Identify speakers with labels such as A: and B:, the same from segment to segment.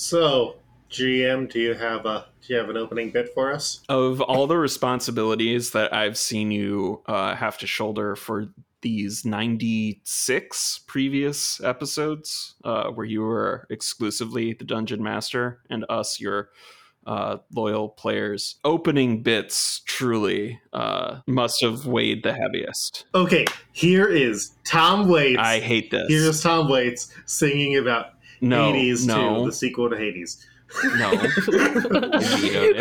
A: So, GM, do you have a do you have an opening bit for us?
B: Of all the responsibilities that I've seen you uh, have to shoulder for these 96 previous episodes, uh, where you were exclusively the dungeon master and us, your uh, loyal players, opening bits truly uh, must have weighed the heaviest.
A: Okay, here is Tom Waits.
B: I hate this.
A: Here's Tom Waits singing about
B: no,
A: Hades
B: no,
A: 2, the sequel to Hades.
B: no.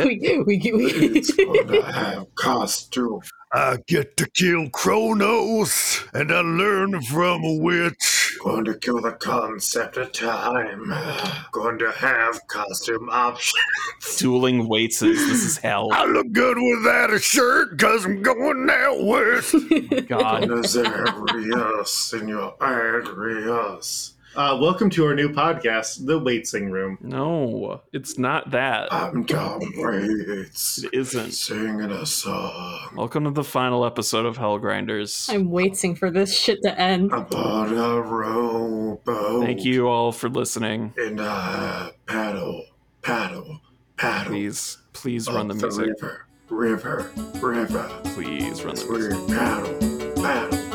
C: we, we, we,
D: It's gonna have costume.
E: I get to kill Kronos, and I learn from a witch.
D: Going to kill the concept of time. Going to have costume options.
B: Dueling Waitses. This is hell.
E: I look good without a shirt, cause I'm going out west.
B: God.
D: Nazarius in your agrius.
A: Uh, welcome to our new podcast, The Waitsing Room.
B: No, it's not that.
D: I'm Tom Waits.
B: It isn't.
D: Singing a song
B: Welcome to the final episode of Hell Grinders.
C: I'm waiting for this shit to end.
D: upon a rowboat.
B: Thank you all for listening.
D: And I paddle, paddle, paddle.
B: Please, please run the music.
D: river, river, river.
B: Please run the
D: We
B: music.
D: paddle, paddle, paddle.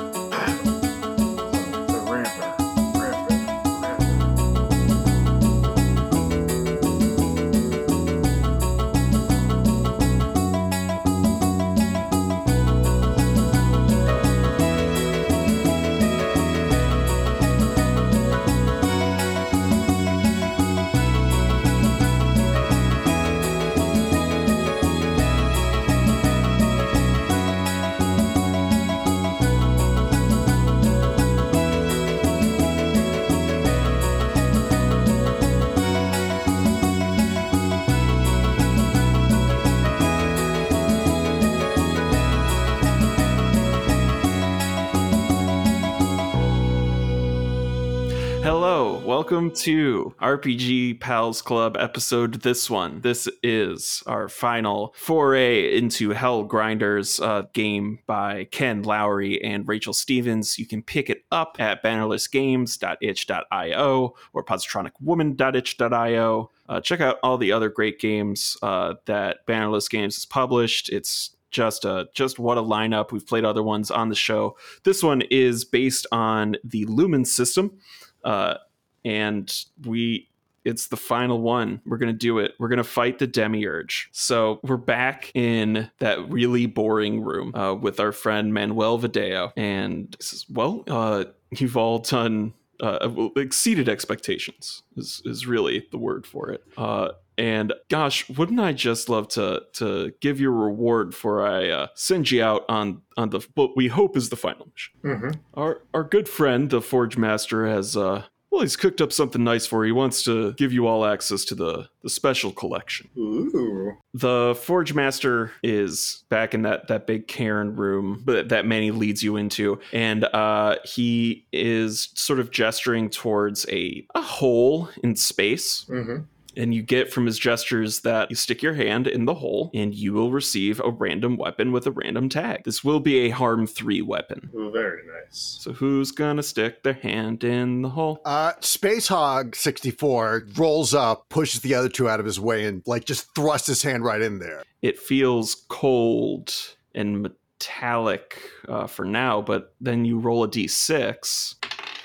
B: Welcome to RPG Pals Club episode this one. This is our final foray into Hell Grinders uh, game by Ken Lowry and Rachel Stevens. You can pick it up at bannerlessgames.itch.io or positronicwoman.itch.io. Uh, check out all the other great games uh, that Bannerless Games has published. It's just a just what a lineup. We've played other ones on the show. This one is based on the Lumen system uh, and we it's the final one. We're gonna do it. We're gonna fight the demiurge. So we're back in that really boring room uh, with our friend manuel video and he says well uh, you've all done uh, exceeded expectations is, is really the word for it. Uh, and gosh, wouldn't I just love to to give you a reward for I uh, send you out on on the what we hope is the final mission.
A: Mm-hmm.
B: our our good friend the forge master has uh well he's cooked up something nice for you he wants to give you all access to the the special collection
A: Ooh.
B: the forge master is back in that that big cairn room that, that manny leads you into and uh he is sort of gesturing towards a a hole in space
A: Mm-hmm.
B: And you get from his gestures that you stick your hand in the hole and you will receive a random weapon with a random tag this will be a harm 3 weapon
A: Ooh, very nice.
B: so who's gonna stick their hand in the hole?
E: Uh, Space Hog 64 rolls up, pushes the other two out of his way, and like just thrusts his hand right in there.
B: It feels cold and metallic uh, for now, but then you roll a d6.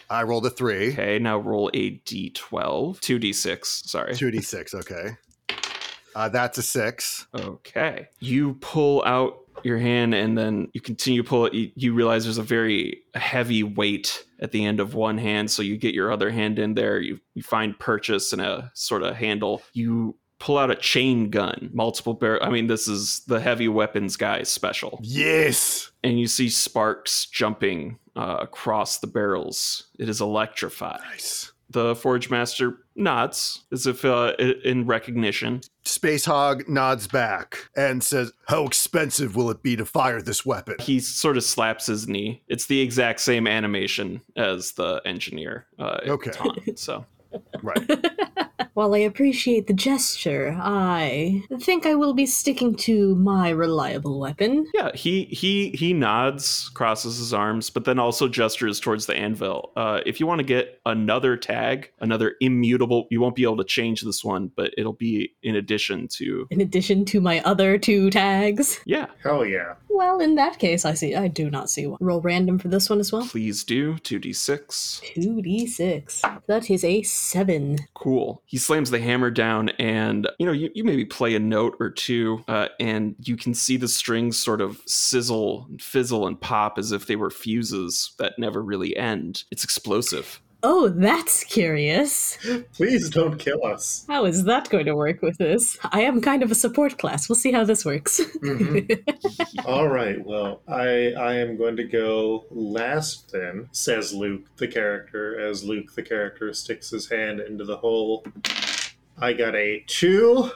E: I rolled a three.
B: Okay, now roll a d12. 2d6, sorry.
E: 2d6, okay. Uh, that's a six.
B: Okay. You pull out your hand and then you continue to pull it. You, you realize there's a very heavy weight at the end of one hand. So you get your other hand in there. You, you find purchase and a sort of handle. You pull out a chain gun, multiple barrel. I mean, this is the heavy weapons guy special.
E: Yes.
B: And you see sparks jumping uh, across the barrels. It is electrified.
E: Nice.
B: The Forge Master nods as if uh, in recognition.
E: Space Hog nods back and says, How expensive will it be to fire this weapon?
B: he sort of slaps his knee. It's the exact same animation as the engineer. Uh,
E: Okay.
B: So
E: Right.
C: While I appreciate the gesture, I think I will be sticking to my reliable weapon.
B: Yeah, he he he nods, crosses his arms, but then also gestures towards the anvil. Uh, if you want to get another tag, another immutable, you won't be able to change this one, but it'll be in addition to.
C: In addition to my other two tags.
B: Yeah,
A: Hell yeah.
C: Well, in that case, I see. I do not see one. Roll random for this one as well.
B: please do two d six.
C: 2d6. That is a 7.
B: Cool. He slams the hammer down, and you know, you, you maybe play a note or two, uh, and you can see the strings sort of sizzle, and fizzle, and pop as if they were fuses that never really end. It's explosive.
C: Oh, that's curious.
A: Please don't kill us.
C: How is that going to work with this? I am kind of a support class. We'll see how this works.
A: Mhm. All right. Well, I I am going to go last then, says Luke the character, as Luke the character sticks his hand into the hole. I got a two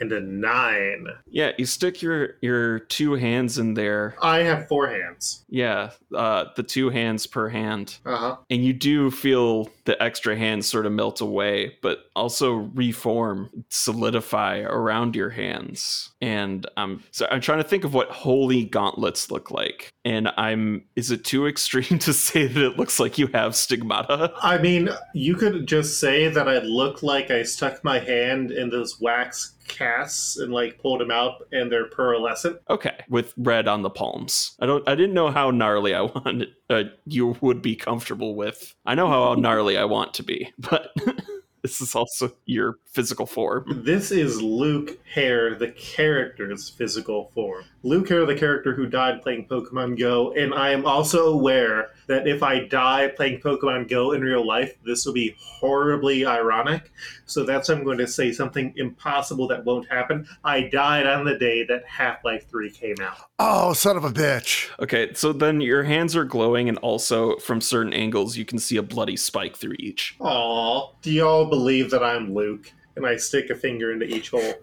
A: and a nine.
B: Yeah, you stick your your two hands in there.
A: I have four hands.
B: Yeah, uh, the two hands per hand,
A: Uh huh.
B: and you do feel the extra hands sort of melt away, but also reform, solidify around your hands. And I'm so I'm trying to think of what holy gauntlets look like, and I'm is it too extreme to say that it looks like you have stigmata?
A: I mean, you could just say that I look like I stuck my hand in those wax casts and like pulled them out, and they're pearlescent.
B: Okay, with red on the palms. I don't. I didn't know how gnarly I wanted. Uh, you would be comfortable with. I know how gnarly I want to be, but this is also your physical form.
A: This is Luke Hare, the character's physical form. Luke Hare, the character who died playing Pokemon Go, and I am also aware that if I die playing Pokemon Go in real life, this will be horribly ironic. So that's why I'm going to say something impossible that won't happen. I died on the day that Half Life 3 came out.
E: Oh, son of a bitch.
B: Okay, so then your hands are glowing, and also from certain angles, you can see a bloody spike through each.
A: Aw, do y'all believe that I'm Luke? And I stick a finger into each hole.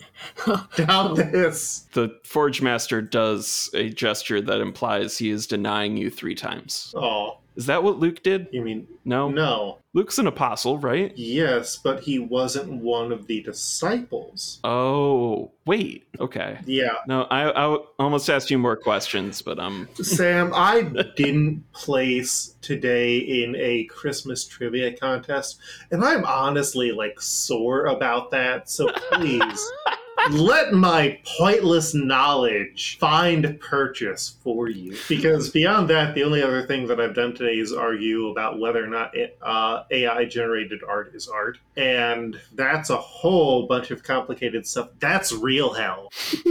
A: Doubt this.
B: The Forge Master does a gesture that implies he is denying you three times.
A: Aw,
B: Is that what Luke did?
A: you mean
B: No.
A: no?
B: Luke's an apostle, right?
A: Yes, but he wasn't one of the disciples.
B: Oh, wait. Okay.
A: Yeah.
B: No, I, I almost asked you more questions, but um,
A: Sam, I didn't place today in a Christmas trivia contest, and I'm honestly like sore about that. So please let my pointless knowledge find purchase for you. Because beyond that, the only other thing that I've done today is argue about whether or not uh, AI generated art is art. And that's a whole bunch of complicated stuff. That's real hell.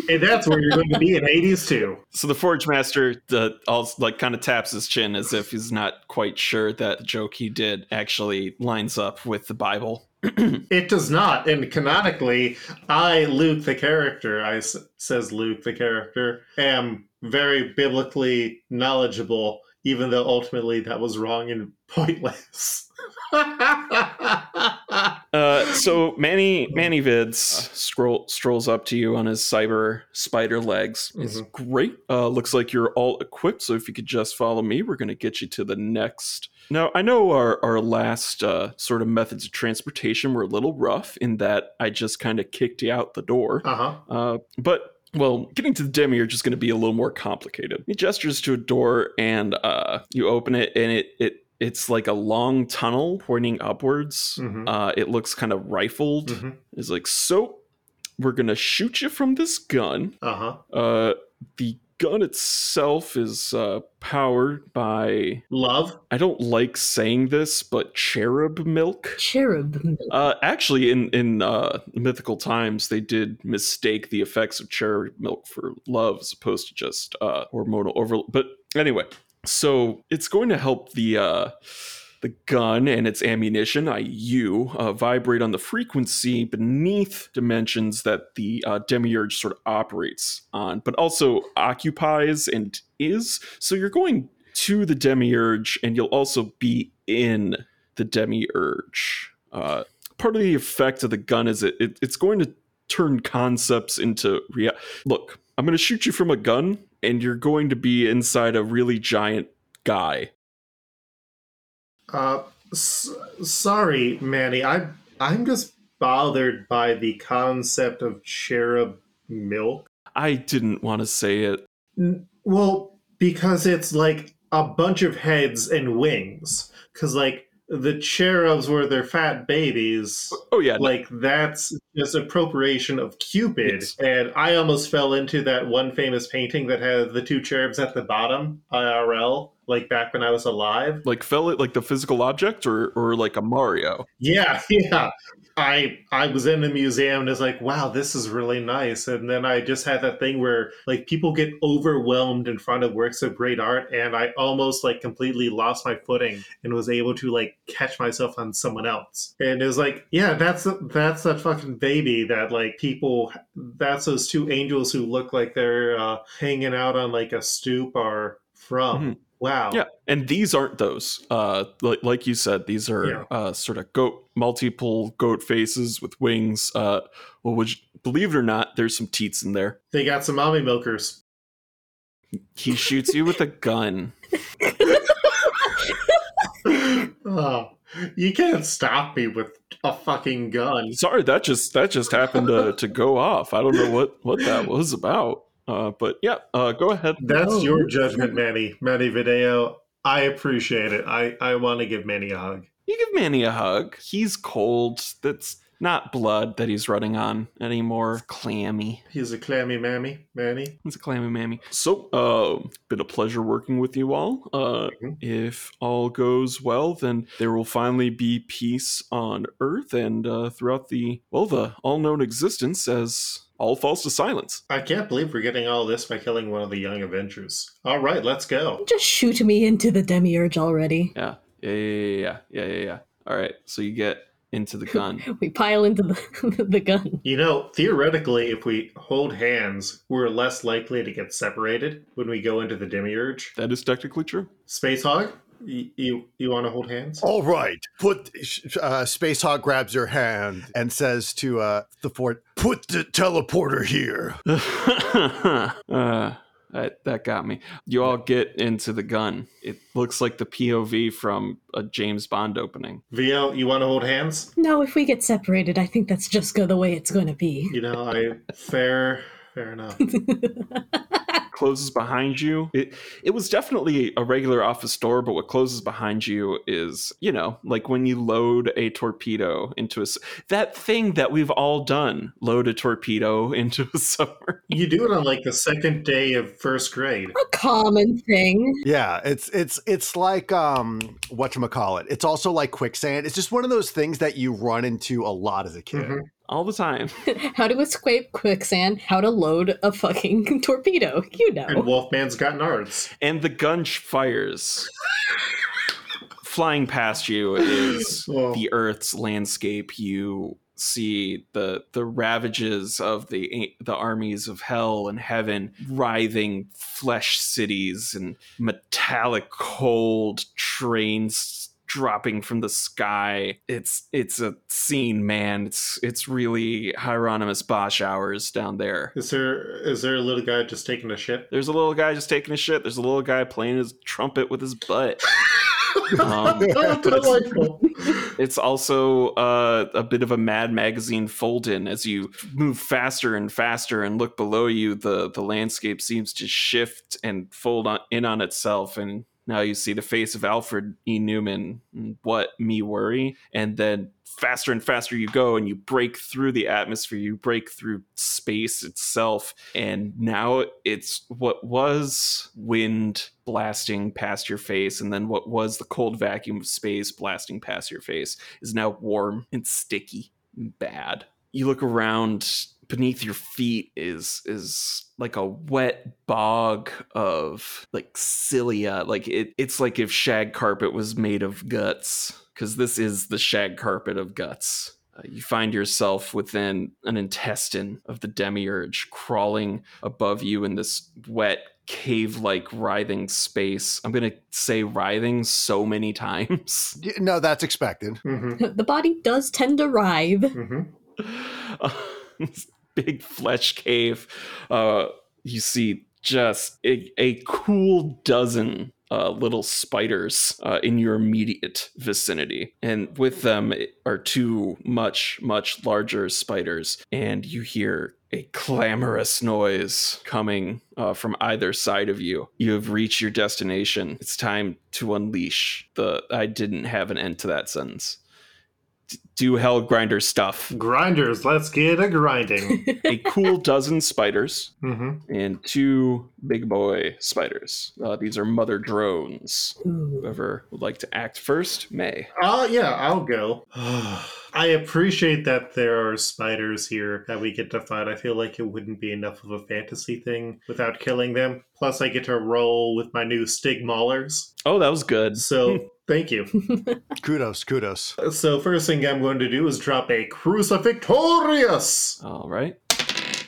A: and that's where you're going to be in 80s too.
B: so the Forge Master the also like kind of taps his chin as if he's not quite sure that the joke he did actually lines up with the Bible.
A: It does not. And canonically, I, Luke the character, I says Luke the character, am very biblically knowledgeable, even though ultimately that was wrong and pointless.
B: Uh, so Manny Manny Vids scroll strolls up to you on his cyber spider legs. It's great. Uh, looks like you're all equipped. So if you could just follow me, we're gonna get you to the next. Now I know our our last uh, sort of methods of transportation were a little rough in that I just kind of kicked you out the door.
A: uh huh.
B: Uh, but well, getting to the demiurge is just going to be a little more complicated. He gestures to a door, and uh, you open it, and it it it's like a long tunnel pointing upwards.
A: Mhm.
B: Uh, it looks kind of rifled.
A: Mhm.
B: It's like so. We're gonna shoot you from this gun.
A: Uh huh.
B: Uh, the gun itself is uh, powered by.
A: Love.
B: I don't like saying this, but cherub milk.
C: Cherub milk.
B: Uh, actually, in in uh, mythical times, they did mistake the effects of cherub milk for love as opposed to just uh, hormonal overload. But anyway, so it's going to help the uh, the gun and its ammunition, i.u., uh, vibrate on the frequency beneath dimensions that the uh, demiurge sort of operates on, but also occupies and is. So you're going to the demiurge, and you'll also be in the demiurge. Uh, part of the effect of the gun is it, it it's going to turn concepts into real. Look, I'm going to shoot you from a gun, and you're going to be inside a really giant guy.
A: Uh, S- sorry, Manny. I'm I'm just bothered by the concept of cherub milk.
B: I didn't want to say it.
A: N- Well, because it's like a bunch of heads and wings. Because like the cherubs were their fat babies.
B: Oh yeah,
A: Like that's just appropriation of Cupid,
B: Yes.
A: and I almost fell into that one famous painting that had the two cherubs at the bottom, IRL, like back when I was alive.
B: like fell it like the physical object or or like a Mario.
A: Yeah, yeah. I I was in the museum and it's like, wow, this is really nice. And then I just had that thing where like people get overwhelmed in front of works of great art, and I almost like completely lost my footing and was able to like catch myself on someone else. And it was like, yeah, that's that's that fucking baby that like people. That's those two angels who look like they're uh, hanging out on like a stoop are from.
B: Mhm.
A: Wow.
B: Yeah, and these aren't those. Uh, like like you said, these are
A: Yeah.
B: uh, sort of goat, multiple goat faces with wings. Uh, well, which believe it or not, there's some teats in there.
A: They got some mommy milkers.
B: He shoots you with a gun.
A: oh, you can't stop me with a fucking gun.
B: Sorry, that just that just happened to, to go off. I don't know what what that was about. Uh, but yeah, uh, go ahead.
A: That's
C: Oh.
A: your judgment, Manny. Manny Video. I appreciate it. I, I want to give Manny a hug.
B: You give Manny a hug. He's cold. That's not blood that he's running on anymore. Clammy.
A: He's a clammy mammy, Manny.
B: He's a clammy mammy. So, uh, been a pleasure working with you all. Uh,
A: Mhm.
B: if all goes well, then there will finally be peace on Earth and uh, throughout the well, the all-known existence as all falls to silence.
A: I can't believe we're getting all this by killing one of the young Avengers. All right, let's go.
C: Just shoot me into the demiurge already.
B: Yeah, yeah, yeah, yeah, yeah, yeah. yeah. All right, so you get into the gun.
C: We pile into the, the gun.
A: You know, theoretically, if we hold hands, we're less likely to get separated when we go into the demiurge.
B: that is technically true.
A: Space Hog, you you, you want to hold hands?
E: All right. Put uh, Space Hog grabs your hand and says to uh, the fort, "Put the teleporter here."
B: uh, that, that got me. You all get into the gun. It looks like the POV from a James Bond opening.
A: VL, you want to hold hands?
C: No, if we get separated, I think that's just go the way it's going to be.
A: You know, I fair fair enough.
B: Closes behind you. It it was definitely a regular office door, but what closes behind you is, you know, like when you load a torpedo into a that thing that we've all done. Load a torpedo into a submarine.
A: You do it on like the second day of first grade.
C: A common thing.
E: Yeah, it's it's it's like um what call it. It's also like quicksand. It's just one of those things that you run into a lot as a kid.
A: Mhm.
B: All the time.
C: How to escape quicksand, how to load a fucking torpedo. You know.
A: And Wolfman's got nards.
B: and the gun sh- fires. Flying past you is
A: Oh.
B: the Earth's landscape. You see the the ravages of the the armies of hell and heaven, writhing flesh cities and metallic cold trains dropping from the sky. It's it's a scene, man. It's it's really Hieronymus Bosch hours down there.
A: Is there is there a little guy just taking a shit?
B: There's a little guy just taking a shit. There's a little guy playing his trumpet with his butt. Um,
A: Delightful.
B: it's also uh, a bit of a Mad Magazine fold in as you move faster and faster and look below you. The the landscape seems to shift and fold on, in on itself, and now you see the face of Alfred E. Neuman. What me worry? And then faster and faster you go, and you break through the atmosphere. You break through space itself, and now it's what was wind blasting past your face, and then what was the cold vacuum of space blasting past your face is now warm and sticky and bad. You look around beneath your feet is is like a wet bog of like cilia. Like it, it's like if shag carpet was made of guts because this is the shag carpet of guts. Uh, you find yourself within an intestine of the demiurge crawling above you in this wet cave like writhing space. I'm gonna say writhing so many times.
E: No, that's expected.
A: hmm
C: The body does tend to writhe.
A: hmm
B: this big flesh cave. Uh, you see just a, a cool dozen uh, little spiders uh, in your immediate vicinity. And with them are two much, much larger spiders. And you hear a clamorous noise coming uh, from either side of you. You have reached your destination. It's time to unleash the. I didn't have an end to that sentence. D- do hell grinder stuff.
A: Grinders, let's get a grinding.
B: a cool dozen spiders
A: hmm
B: and two big boy spiders. Uh, these are mother drones.
C: Ooh.
B: Whoever would like to act first may.
A: Oh, yeah, I'll go. I appreciate that there are spiders here that we get to fight. I feel like it wouldn't be enough of a fantasy thing without killing them. Plus, I get to roll with my new Stigmaulers.
B: Oh, that was good.
A: So, thank you.
E: Kudos, kudos.
A: So, first thing I'm going to do is drop a Crucifixorious!
B: All right.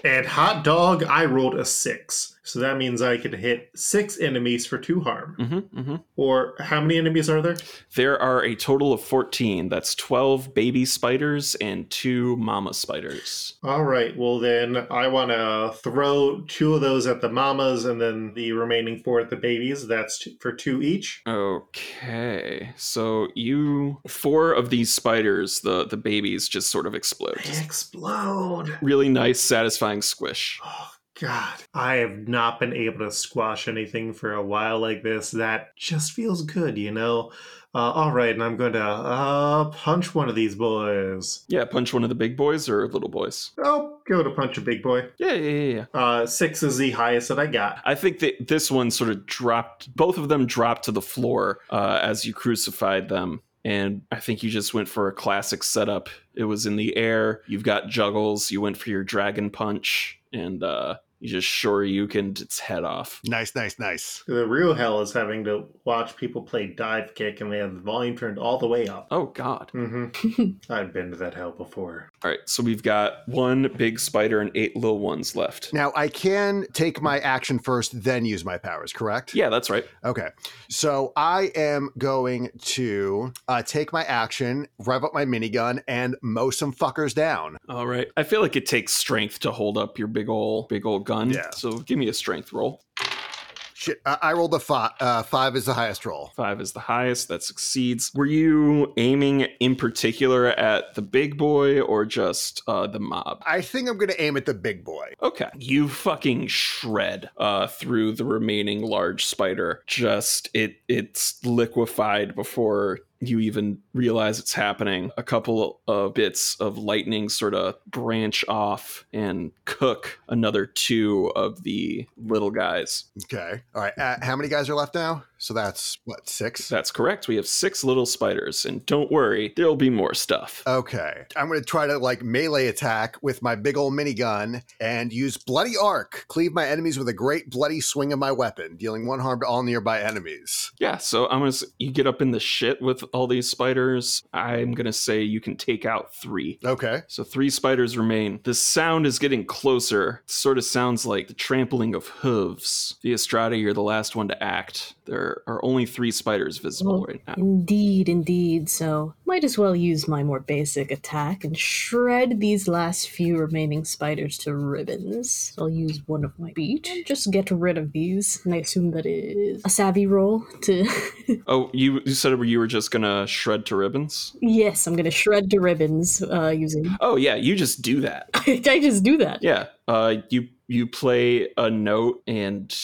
A: And Hot Dog, I rolled a six. So that means I can hit six enemies for two harm.
B: hmm hmm
A: Or how many enemies are there?
B: There are a total of 14. That's 12 baby spiders and two mama spiders.
A: All right, well, then I want to throw two of those at the mamas and then the remaining four at the babies. That's t- for two each.
B: Okay. So you four of these spiders, the the babies just sort of explode.
A: They explode.
B: really nice satisfying squish.
A: Oh, God. I have not been able to squash anything for a while like this. That just feels good, you know? Uh, all right, and I'm going to uh, punch one of these boys.
B: Yeah, punch one of the big boys or little boys.
A: Oh, go to punch a big boy.
B: Yeah, yeah, yeah, yeah.
A: Uh, six is the highest that I got.
B: I think that this one sort of dropped. Both of them dropped to the floor uh, as you crucified them. And I think you just went for a classic setup. It was in the air. You've got juggles. You went for your dragon punch, and uh, you just shoryukened its head off.
E: Nice, nice, nice.
A: The real hell is having to watch people play Divekick and they have the volume turned all the way up.
B: Oh God!
A: Mm-hmm. I've been to that hell before.
B: All right, so we've got one big spider and eight little ones left.
E: Now I can take my action first, then use my powers, correct?
B: Yeah, that's right.
E: Okay. So I am going to uh, take my action, rev up my minigun, and mow some fuckers down.
B: All right. I feel like it takes strength to hold up your big ol' big ol' gun.
E: Yeah.
B: So give me a strength roll.
E: Shit, I, I rolled a five. Uh, five is the highest roll.
B: Five is the highest. That succeeds. Were you aiming in particular at the big boy or just uh, the mob?
E: I think I'm going to aim at the big boy.
B: Okay. You fucking shred uh, through the remaining large spider. Just it it's liquefied before you even realize it's happening. A couple of bits of lightning sort of branch off and cook another two of the little guys.
E: Okay. All right. Uh, how many guys are left now? So that's what six.
B: That's correct. We have six little spiders, and don't worry, there'll be more stuff.
E: Okay. I'm going to try to like melee attack with my big old minigun and use Bloody Arc. Cleave my enemies with a great bloody swing of my weapon, dealing one harm to all nearby enemies.
B: Yeah, so I'm gonna you get up in the shit with all these spiders. I'm gonna say you can take out three.
E: Okay.
B: So three spiders remain. The sound is getting closer. It sort of sounds like the trampling of hooves. The Estrada, you're the last one to act. There are only three spiders visible
C: Well,
B: right now.
C: Indeed, indeed. So, might as well use my more basic attack and shred these last few remaining spiders to ribbons. I'll use one of my beat and just get rid of these. And I assume that is a savvy roll to.
B: Oh, you you said you were just gonna shred to ribbons?
C: yes, I'm gonna shred to ribbons uh, using.
B: Oh yeah, you just do that.
C: I just do that.
B: Yeah. Uh, you you play a note and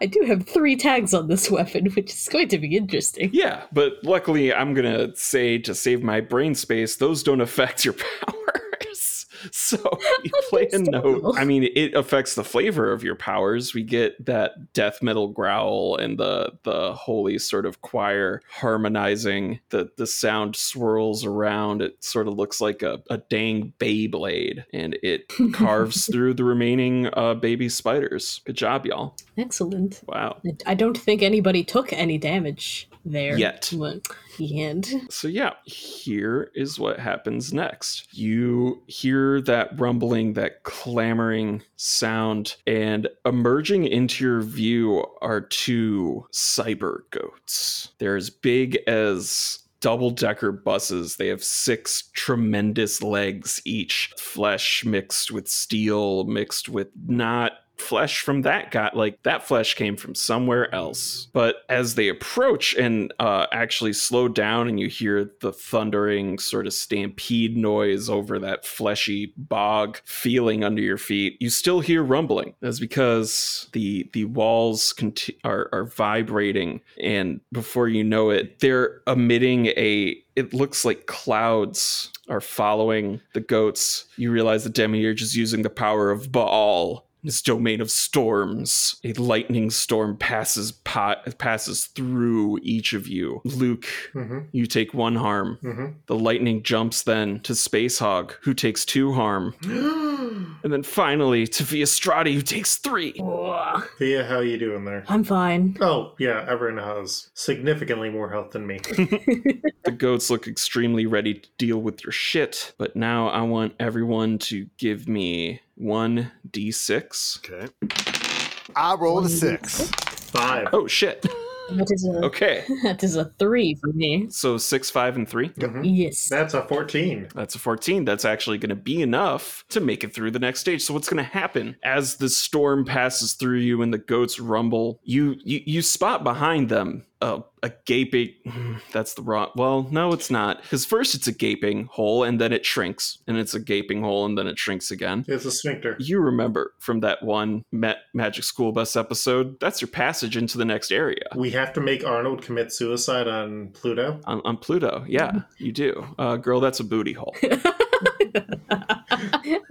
C: I do have three tags on this weapon, which is going to be interesting.
B: Yeah, but luckily, I'm gonna say to save my brain space, those don't affect your powers. So you play a note. I mean, it affects the flavor of your powers. We get that death metal growl and the the holy sort of choir harmonizing. The the sound swirls around. It sort of looks like a, a dang Beyblade, and it carves through the remaining uh, baby spiders. Good job, y'all!
C: Excellent.
B: Wow.
C: I don't think anybody took any damage there
B: Yet.
C: And
B: So, yeah, here is what happens next. You hear that rumbling, that clamoring sound, and emerging into your view are two cyber goats. They're as big as double decker buses. They have six tremendous legs each, flesh mixed with steel, mixed with not flesh from that guy. Like that flesh came from somewhere else. But as they approach and uh, actually slow down, and you hear the thundering sort of stampede noise over that fleshy bog feeling under your feet, you still hear rumbling. That's because the the walls conti- are are vibrating, and before you know it, they're emitting a it looks like clouds are following the goats. You realize the demiurge is using the power of Baal. His domain of storms. A lightning storm passes pa- passes through each of you. Luke,
A: hmm
B: you take one harm.
A: hmm
B: The lightning jumps then to Space Hog, who takes two harm. And then finally to Viastrati, who takes three.
C: Whoa.
A: Thea, how you doing there?
C: I'm fine.
A: Oh, yeah, everyone has significantly more health than me.
B: The goats look extremely ready to deal with your shit, but now I want everyone to give me one d6.
E: Okay. I rolled a six.
A: Five.
B: Oh shit.
C: That is a
B: Okay.
C: that is a three for me.
B: So six, five, and three.
A: Mhm.
C: Yes.
A: That's a 14.
B: That's a 14. That's actually going to be enough to make it through the next stage. So what's going to happen as the storm passes through you and the goats rumble? You you, you spot behind them a, a gaping. That's the wrong. Well, no, it's not. Because first it's a gaping hole and then it shrinks, and it's a gaping hole and then it shrinks again.
A: It's a sphincter.
B: You remember from that one Ma- Magic School Bus episode? That's your passage into the next area.
A: We have to make Arnold commit suicide on Pluto.
B: On, on Pluto, yeah, you do. Uh, girl, that's a booty hole.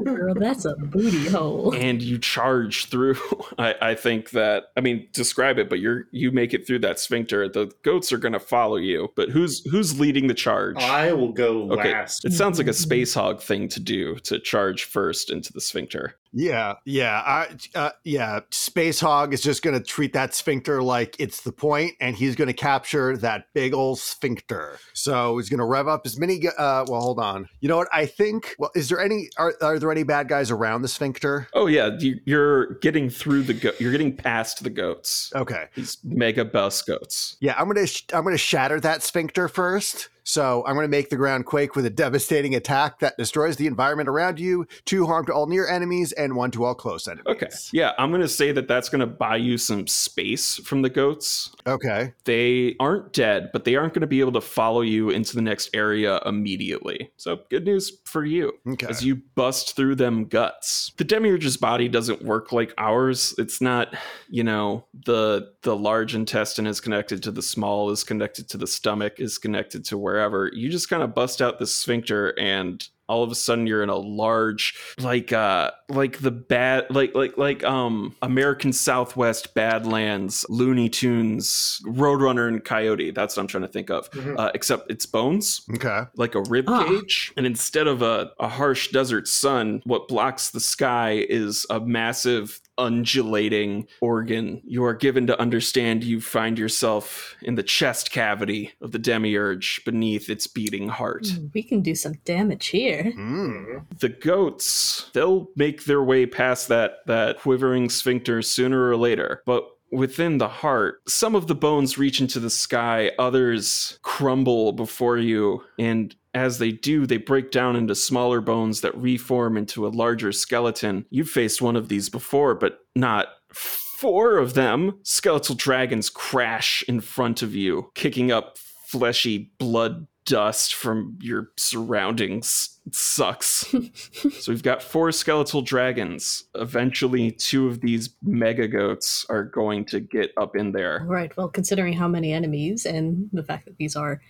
C: Girl, that's a booty hole.
B: and you charge through. I, I think that I mean describe it, but you're you make it through that sphincter. The goats are gonna follow you, but who's who's leading the charge?
A: I will go
B: Okay,
A: last.
B: it sounds like a space hog thing to do to charge first into the sphincter.
E: Yeah, yeah, I, uh, yeah. Space Hog is just going to treat that sphincter like it's the point, and he's going to capture that big old sphincter. So he's going to rev up as many. Uh, well, hold on. You know what? I think. Well, is there any? Are, are there any bad guys around the sphincter?
B: Oh yeah, you, you're getting through the go- you're getting past the goats.
E: Okay.
B: These mega bus goats.
E: Yeah, I'm gonna sh- I'm gonna shatter that sphincter first. So I'm gonna make the ground quake with a devastating attack that destroys the environment around you. Two harm to all near enemies and one to all close enemies.
B: Okay, yeah, I'm gonna say that that's gonna buy you some space from the goats.
E: Okay.
B: they aren't dead, but they aren't going to be able to follow you into the next area immediately. So, good news for you
E: Okay.
B: as you bust through them guts. The demiurge's body doesn't work like ours. It's not, you know, the the large intestine is connected to the small, is connected to the stomach, is connected to wherever. You just kind of bust out the sphincter and all of a sudden you're in a large like uh like the bad like like like um american southwest badlands looney tunes roadrunner and coyote that's what i'm trying to think of
A: Mhm.
B: uh, except it's bones
E: Okay.
B: like a rib
C: Ah.
B: cage and instead of a, a harsh desert sun what blocks the sky is a massive undulating organ you are given to understand you find yourself in the chest cavity of the demiurge beneath its beating heart
C: We can do some damage here.
E: Mm.
B: The goats they'll make their way past that that quivering sphincter sooner or later but within the heart some of the bones reach into the sky others crumble before you and as they do they break down into smaller bones that reform into a larger skeleton you've faced one of these before but not four of them skeletal dragons crash in front of you kicking up fleshy blood dust from your surroundings it sucks so we've got four skeletal dragons. Eventually, two of these mega goats are going to get up in there.
C: All right. Well, considering how many enemies and the fact that these are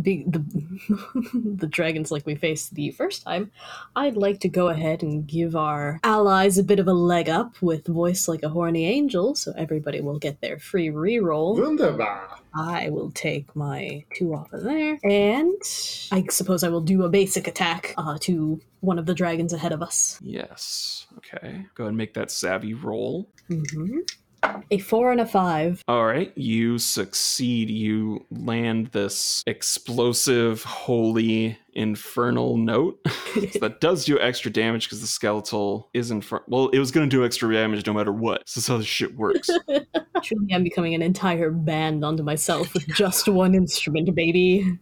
C: big, the the dragons like we faced the first time, I'd like to go ahead and give our allies a bit of a leg up with voice like a horny angel, so everybody will get their free reroll.
A: Wunderbar.
C: I will take my two off of there, and I suppose I will do a basic attack uh, to one of the dragons ahead of us.
B: Yes. Okay. Go ahead and make that savvy roll.
C: hmm A four and a five.
B: All right. You succeed. You land this explosive, holy, infernal note. so that does do extra damage because the skeletal is infernal. Well, it was going to do extra damage no matter what. So how this shit works.
C: Truly, I'm becoming an entire band unto myself with just one instrument, baby.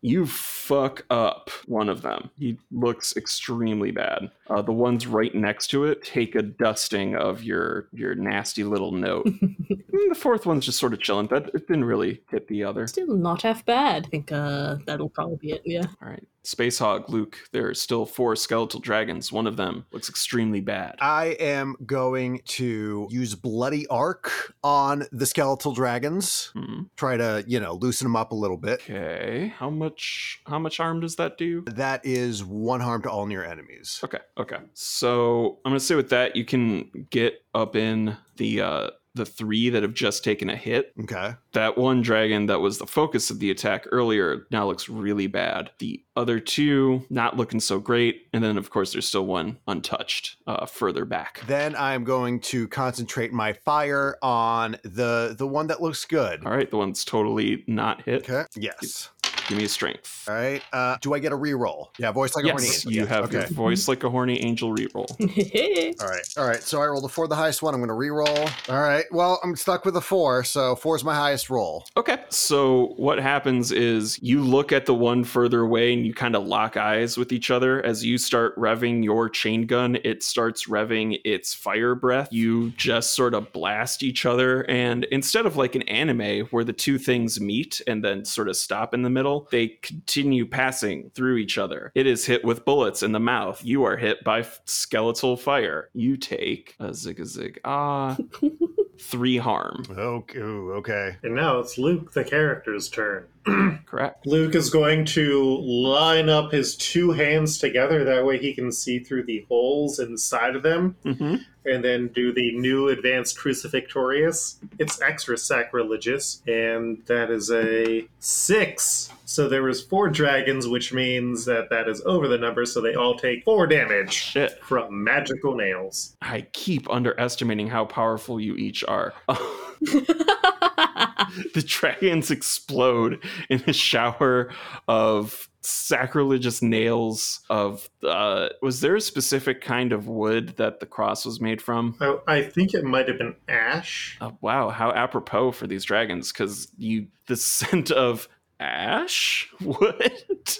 B: you fuck up one of them. He looks extremely bad. Uh, the ones right next to it take a dusting of your your nasty little note. And the fourth one's just sort of chilling. That it didn't really hit the other.
C: Still not half bad. I think uh, that'll probably be it. Yeah.
B: All right, Space Hog, Luke. There are still four skeletal dragons. One of them looks extremely bad.
E: I am going to use Bloody Arc on the skeletal dragons.
B: Hmm.
E: Try to, you know, loosen them up a little bit.
B: Okay, how much how much harm does that do?
E: That is one harm to all near enemies.
B: Okay, okay. So I'm gonna say with that, you can get up in the uh the three that have just taken a hit.
E: Okay.
B: That one dragon that was the focus of the attack earlier now looks really bad. The other two not looking so great, and then of course there's still one untouched uh, further back.
E: Then I'm going to concentrate my fire on the the one that looks good.
B: All right, the one's totally not hit.
E: Okay. Yes.
B: Give me a strength.
E: All right. Uh, do I get a reroll? Yeah, voice like a horny
B: Yes,
E: angel.
B: you
E: Yes,
B: have your
E: okay.
B: voice like a horny angel reroll.
E: All right. All right. So I rolled a four, the highest one. I'm going to re-roll. All right. Well, I'm stuck with a four, so four is my highest roll.
B: Okay. So what happens is you look at the one further away and you kind of lock eyes with each other as you start revving your chain gun. It starts revving its fire breath. You just sort of blast each other, and instead of like an anime where the two things meet and then sort of stop in the middle, they continue passing through each other. It is hit with bullets in the mouth. You are hit by f- skeletal fire. You take a zig a zig ah three harm.
E: Okay. ooh, okay.
A: And now it's Luke, the character's turn.
B: Correct.
A: Luke is going to line up his two hands together. That way he can see through the holes inside of them.
B: Mm-hmm.
A: and then do the new advanced crucifixorious. It's extra sacrilegious, and that is a six. So there was four dragons, which means that that is over the number. So they all take four damage
B: Shit.
A: from magical nails.
B: I keep underestimating how powerful you each are. the dragons explode in a shower of sacrilegious nails of uh was there a specific kind of wood that the cross was made from
A: I, I think it might have been ash.
B: oh, wow how apropos for these dragons because you the scent of ash? Wood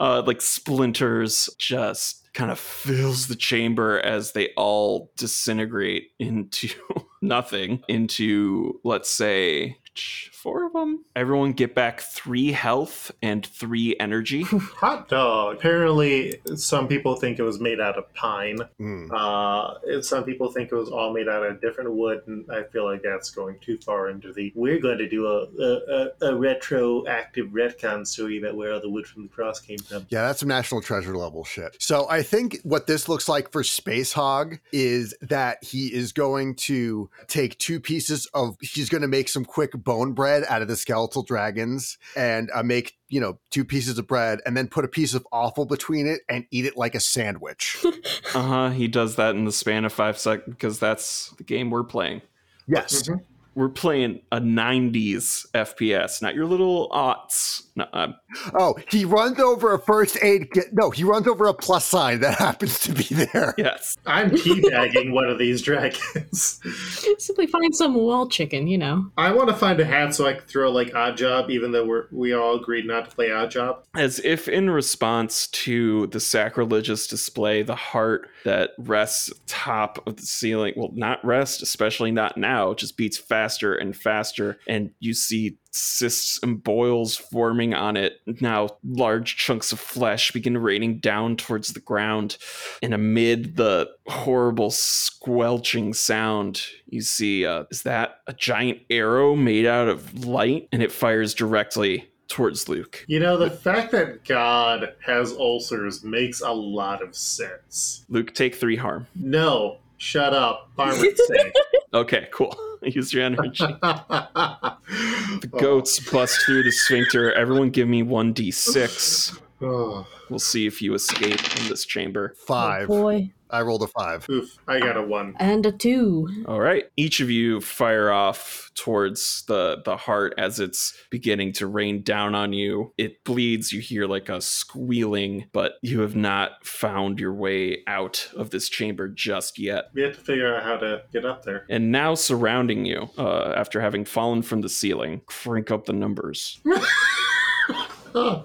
B: uh like splinters just kind of fills the chamber as they all disintegrate into nothing into let's say four of them everyone get back three health and three energy
A: Hot dog. Apparently, some people think it was made out of pine.
E: Hmm.
A: Uh, and some people think it was all made out of different wood, and I feel like that's going too far into the. We're going to do a a, a, a retroactive retcon story about where all the wood from the cross came from.
E: Yeah, that's some national treasure level shit. So I think what this looks like for Space Hog is that he is going to take two pieces of. He's going to make some quick bone bread out of the skeletal dragons and uh, make you know two pieces of bread and then put a piece of offal between it and eat it like a sandwich.
B: uh-huh he does that in the span of five seconds because that's the game we're playing
E: yes.
A: Mhm.
B: we're playing a 90s fps not your little aughts no, uh,
E: Oh, he runs over a first aid kit. No, he runs over a plus sign that happens to be there.
B: yes
A: I'm teabagging one of these dragons.
C: Simply find some wall chicken, you know.
A: I want to find a hat so I can throw like Oddjob, even though we're we all agreed not to play Oddjob.
B: as if in response to the sacrilegious display the heart that rests top of the ceiling will not rest especially not now just beats faster and faster and you see cysts and boils forming on it now large chunks of flesh begin raining down towards the ground and amid the horrible squelching sound you see uh, is that a giant arrow made out of light and it fires directly towards luke
A: You know, the fact that God has ulcers makes a lot of sense.
B: Luke, take three harm.
A: No, shut up. Farmer's sake.
B: Okay, cool. Use your energy.
A: the
B: The goats bust through the sphincter. Everyone give me 1d6.
A: Oh,
B: We'll see if you escape from this chamber.
E: Five.
C: Oh boy.
E: I rolled a five.
A: oof! I got a one.
C: And a two.
B: All right. Each of you fire off towards the the heart as it's beginning to rain down on you. It bleeds. You hear like a squealing, but you have not found your way out of this chamber just yet.
A: We have to figure out how to get up there.
B: And now surrounding you, uh, after having fallen from the ceiling, crank up the numbers.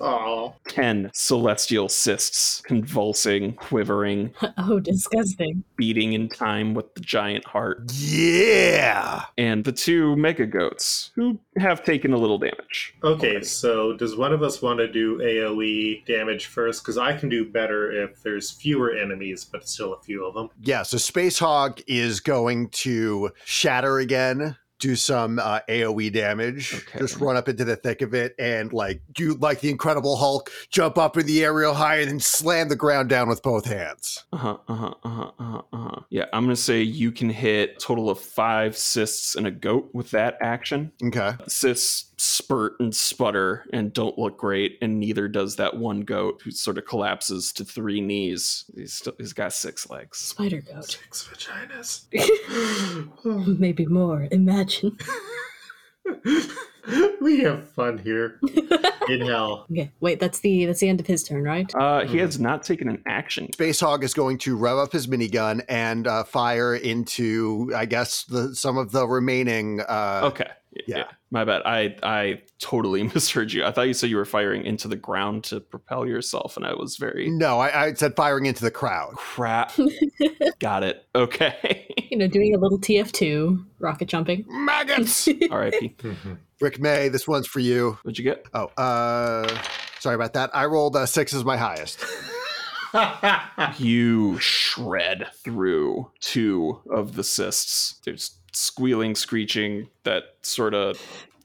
A: Oh,
B: 10 celestial cysts convulsing, quivering,
C: Oh, disgusting.
B: beating in time with the giant heart.
E: Yeah.
B: And the two mega goats, who have taken a little damage.
A: okay. So, does one of us want to do AOE damage first? Because I can do better if there's fewer enemies, but still a few of them.
E: Yeah. So Space Hog is going to shatter again. Do some uh, AOE damage.
B: Okay.
E: Just run up into the thick of it and like do like the Incredible Hulk, jump up in the air real high and then slam the ground down with both hands.
B: Uh huh, uh huh, uh huh, uh huh, uh. Yeah, I'm gonna say you can hit a total of five cysts and a goat with that action.
E: Okay.
B: Cysts spurt and sputter and don't look great, and neither does that one goat who sort of collapses to three knees. He's, still, he's got six legs.
C: Spider goat.
A: Six vaginas.
C: Maybe more. Imagine.
A: we have fun here in hell.
C: Okay, wait, that's the that's the end of his turn, right?
B: Uh, he has not taken an action.
E: Space Hog is going to rev up his minigun and uh, fire into, I guess, the some of the remaining. Uh,
B: Okay.
E: Yeah.
B: Yeah. My bad. I I totally misheard you. I thought you said you were firing into the ground to propel yourself, and I was very
E: No, I, I said firing into the crowd.
B: crap. Got it. Okay.
C: You know, doing a little TF2, rocket jumping.
E: Maggots!
B: R.I.P.
E: Rick May, this one's for you.
B: What'd you get?
E: Oh, uh, sorry about that. I rolled uh, six as my highest.
B: You shred through two of the cysts. There's squealing, screeching, that sort of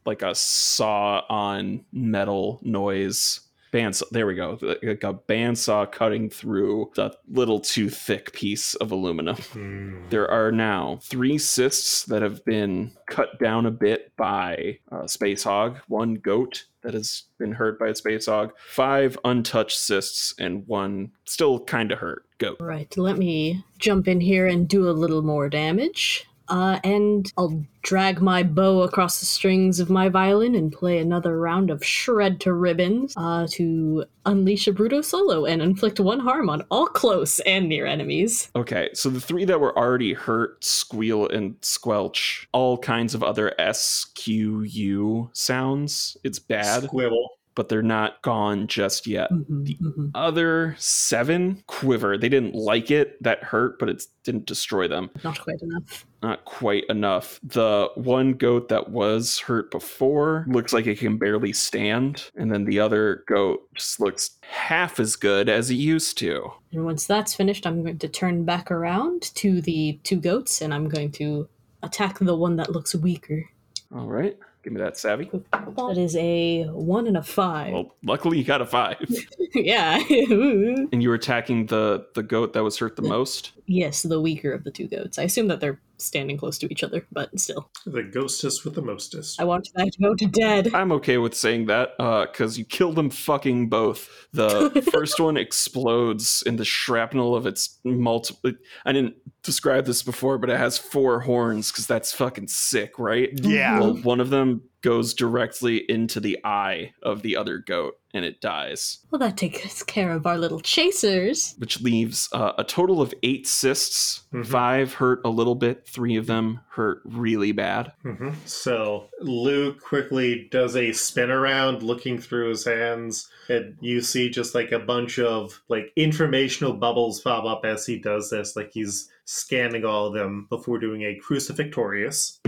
B: like a saw on metal noise. Bandsaw, there we go. Like a bandsaw cutting through the little too thick piece of aluminum.
A: Hmm.
B: There are now three cysts that have been cut down a bit by uh, Space Hog, one goat that has been hurt by a Space Hog, five untouched cysts, and one still kind of hurt goat.
C: Right, let me jump in here and do a little more damage. Uh, and I'll drag my bow across the strings of my violin and play another round of Shred to Ribbons uh, to unleash a Bruto solo and inflict one harm on all close and near enemies.
B: Okay, so the three that were already hurt, squeal and squelch, all kinds of other S Q U sounds. It's bad,
A: Squibble.
B: But they're not gone just yet.
C: Mhm,
B: The
C: mhm.
B: other seven quiver. They didn't like it. That hurt, but it didn't destroy them.
C: Not quite enough.
B: Not quite enough. The one goat that was hurt before looks like it can barely stand. And then the other goat just looks half as good as it used to.
C: And once that's finished, I'm going to turn back around to the two goats and I'm going to attack the one that looks weaker.
B: All right. Give me that savvy.
C: That is a one and a five.
B: Well, luckily you got a five.
C: yeah.
B: and you were attacking the the goat that was hurt the most.
C: yes, the weaker of the two goats. I assume that they're standing close to each other, but still.
A: The ghostest with the mostest.
C: I want that goat dead.
B: I'm okay with saying that uh, because you kill them fucking both. The first one explodes in the shrapnel of its multiple. I didn't describe this before, but it has four horns because that's fucking sick, right?
E: Yeah.
B: Well, one of them goes directly into the eye of the other goat and it dies,
C: Well, that takes care of our little chasers.
B: which leaves uh, a total of eight cysts.
A: Mhm.
B: Five hurt a little bit, three of them hurt really bad.
A: hmm So Luke quickly does a spin around, looking through his hands, and you see just like a bunch of like informational bubbles pop up as he does this, like he's scanning all of them before doing a crucifixorious.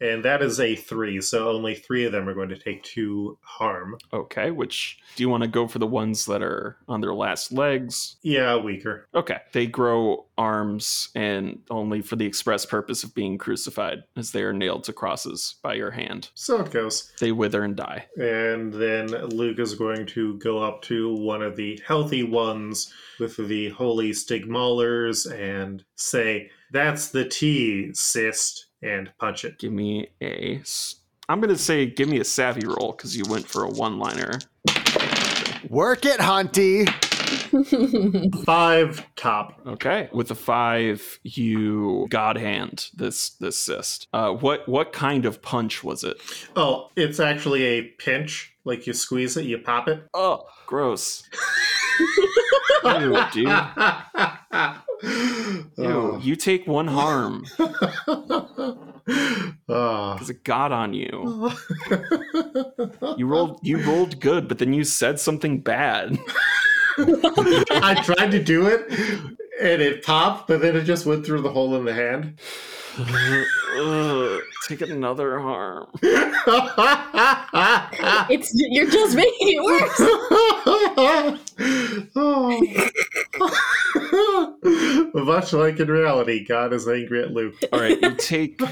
A: And that is a three, so only three of them are going to take two harm.
B: Okay, which do you want to go for the ones that are on their last legs?
A: Yeah, weaker.
B: Okay, they grow arms and only for the express purpose of being crucified, as they are nailed to crosses by your hand.
A: So it goes.
B: They wither and die.
A: And then Luke is going to go up to one of the healthy ones with the holy stigmalers and say, That's the T, cyst, and punch it.
B: Give me a. I'm gonna say, give me a savvy roll because you went for a one-liner.
E: Work it, Hunty.
A: Five top.
B: Okay, with a five, you god hand this this cyst. Uh, what what kind of punch was it?
A: Oh, it's actually a pinch. Like you squeeze it, you pop it.
B: Oh, gross. Ew, dude. Ew,
A: Oh.
B: you take one harm
A: ah.
B: There's a god on you. You rolled you rolled good, but then you said something bad.
A: I tried to do it and it popped, but then it just went through the hole in the hand.
B: Ugh, take another harm.
C: it's you're just making it worse.
A: Much like in reality, God is angry at Luke.
B: All right, you take.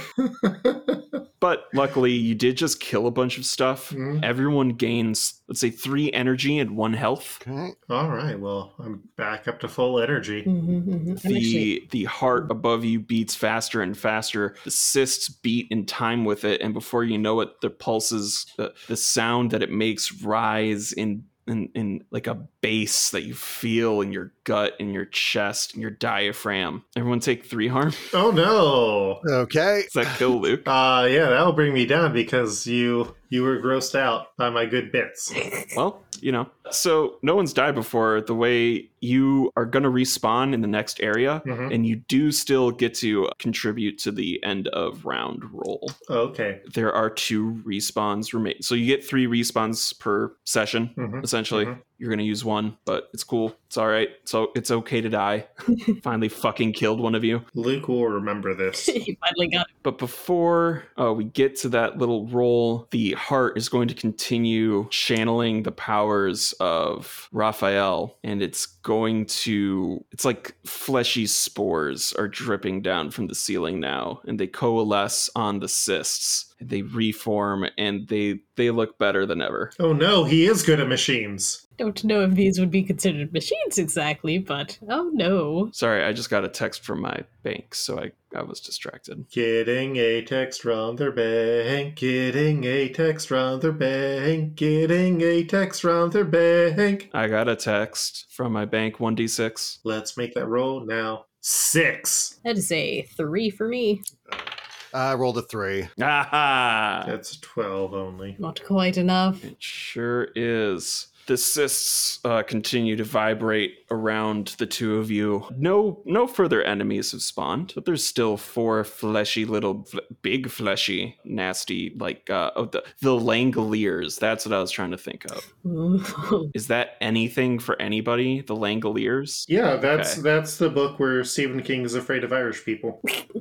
B: But luckily, you did just kill a bunch of stuff.
A: Mhm.
B: Everyone gains, let's say, three energy and one health.
E: Okay.
A: All right, well, I'm back up to full energy.
C: Mhm, mhm. I'm actually-
B: The the heart above you beats faster and faster. The cysts beat in time with it, and before you know it, the pulses, the, the sound that it makes rise in. In, in like a bass that you feel in your gut, in your chest, in your diaphragm. Everyone take three harm.
A: Oh no!
E: Okay.
B: Does that kill Luke?
A: Uh, yeah, that'll bring me down because you you were grossed out by my good bits.
B: Well, you know, so no one's died before. The way you are going to respawn in the next area,
A: Mhm.
B: and you do still get to contribute to the end of round roll.
A: Okay.
B: There are two respawns remain. So you get three respawns per session,
A: Mhm.
B: essentially.
A: Mhm.
B: You're going to use one, but it's cool. It's all right. So it's okay to die. Finally fucking killed one of you.
A: Luke will remember this.
C: you finally got
B: But before uh, we get to that little roll, the heart is going to continue channeling the powers of Raphael, and it's going to. It's like fleshy spores are dripping down from the ceiling now, and they coalesce on the cysts. They reform, and they they look better than ever.
A: Oh no, he is good at machines.
C: Don't know if these would be considered machines exactly, but oh no.
B: Sorry, I just got a text from my bank, so I, I was distracted.
A: Getting a text from their bank. Getting a text from their bank. Getting a text from their bank.
B: I got a text from my bank 1d6.
A: Let's make that roll now. Six.
C: That is a three for me.
E: I rolled a three.
B: Aha!
A: That's twelve only.
C: Not quite enough.
B: It sure is. The cysts uh, continue to vibrate around the two of you. No, no further enemies have spawned, but there's still four fleshy little, fl- big fleshy, nasty, like uh, oh, the the Langoliers. That's what I was trying to think of. Is that anything for anybody? The Langoliers?
A: Yeah, that's
B: Okay.
A: that's the book where Stephen King is afraid of Irish people.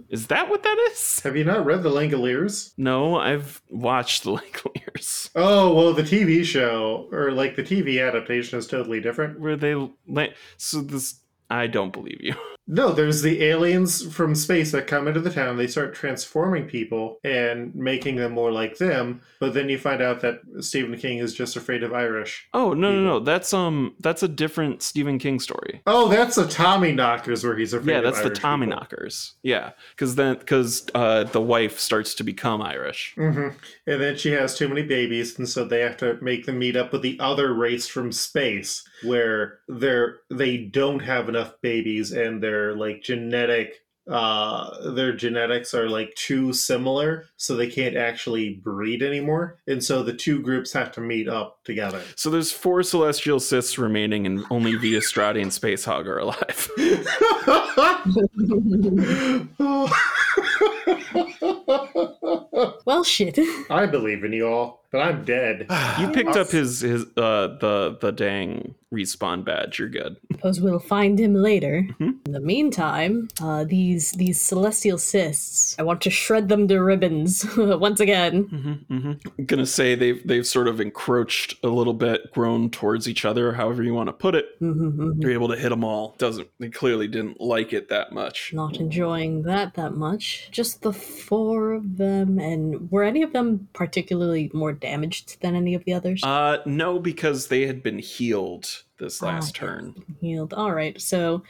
B: Is that what that is?
A: Have you not read The Langoliers?
B: No, I've watched the Langoliers.
A: Oh well, the TV show or like the TV adaptation is totally different.
B: Where they la- so this I don't believe you.
A: No, there's the aliens from space that come into the town. They start transforming people and making them more like them. But then you find out that Stephen King is just afraid of Irish.
B: Oh no no no! That's um that's a different Stephen King story.
A: Oh, that's the Tommyknockers where he's afraid.
B: Yeah,
A: of
B: that's the Tommy
A: people.
B: knockers. Yeah, because then because uh, the wife starts to become Irish.
A: mm-hmm. And then she has too many babies, and so they have to make them meet up with the other race from space, where they're they don't have enough babies, and their like genetic uh their genetics are like too similar so they can't actually breed anymore and so the two groups have to meet up together
B: So there's four celestial cysts remaining, and only the Strati and Space Hog are alive.
C: well, shit.
A: i believe in you all but i'm dead
B: You picked up his his uh the the dang respawn badge. You're good.
C: Suppose we'll find him later.
B: Mhm.
C: In the meantime, uh, these these celestial cysts, I want to shred them to ribbons once again.
B: Mm-hmm, mm-hmm. I'm gonna say they've they've sort of encroached a little bit, grown towards each other, however you want to put it.
C: Mhm,
B: You're able to hit them all. Doesn't they clearly didn't like it that much.
C: Not enjoying that that much. Just the four of them, and were any of them particularly more damaged than any of the others?
B: Uh, no, because they had been healed this last
C: yes.
B: turn.
C: Healed. All right. So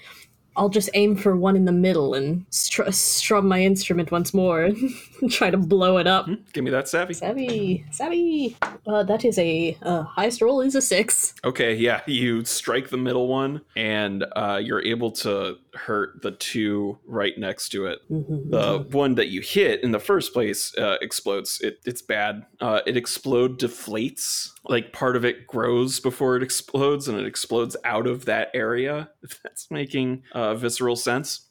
C: I'll just aim for one in the middle and str- strum my instrument once more and try to blow it up.
B: Hmm, Give me that savvy.
C: Savvy, savvy. Uh, that is a uh, highest roll is a six.
B: Okay, yeah, you strike the middle one, and uh, you're able to hurt the two right next to it.
C: Mhm.
B: The one that you hit in the first place uh, explodes. It, it's bad. Uh, it explode deflates. Like part of it grows before it explodes, and it explodes out of that area. If that's making uh, visceral sense.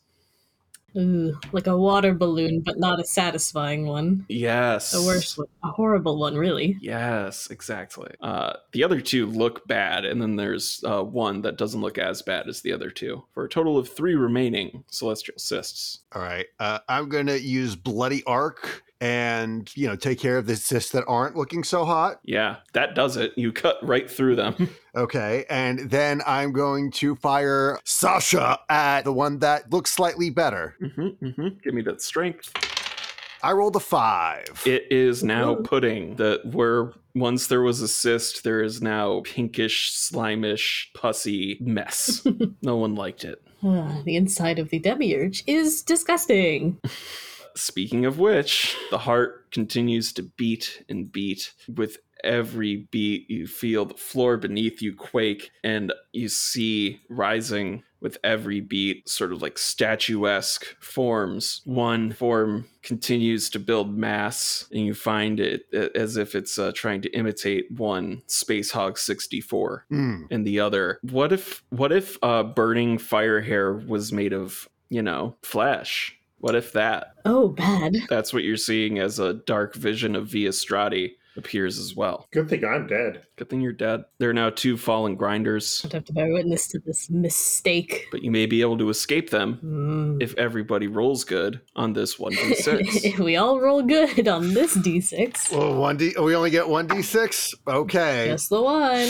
C: Ooh, like a water balloon, but not a satisfying one.
B: Yes.
C: The worst one, a horrible one, really.
B: Yes, exactly. Uh, the other two look bad, and then there's uh, one that doesn't look as bad as the other two, for a total of three remaining celestial cysts.
E: All right. Uh, I'm going to use Bloody Arc and, you know, take care of the cysts that aren't looking so hot.
B: Yeah, that does it. You cut right through them.
E: Okay. And then I'm going to fire Sasha at the one that looks slightly better.
B: hmm hmm Give me that strength.
E: I rolled a five.
B: It is now
C: Ooh.
B: pudding. That where once there was a cyst, there is now pinkish, slimish, pussy mess. no one liked it.
C: Ah, the inside of the demiurge is disgusting.
B: Speaking of which, the heart continues to beat and beat. With every beat, you feel the floor beneath you quake, and you see rising with every beat, sort of like statuesque forms. One form continues to build mass, and you find it as if it's uh, trying to imitate one Space Hog 64
E: Hmm.
B: and the other. What if what if uh, burning fire hair was made of you know flesh? What if that?
C: Oh, bad.
B: That's what you're seeing as a dark vision of Via Strati appears as well.
A: Good thing I'm dead.
B: Good thing you're dead. There are now two fallen grinders,
C: I'd have to bear witness to this mistake.
B: but you may be able to escape them
C: Hmm.
B: if everybody rolls good on this 1d6.
C: if we all roll good on this d6,
E: Well, one D. We only get one D six. Okay.
C: just the one.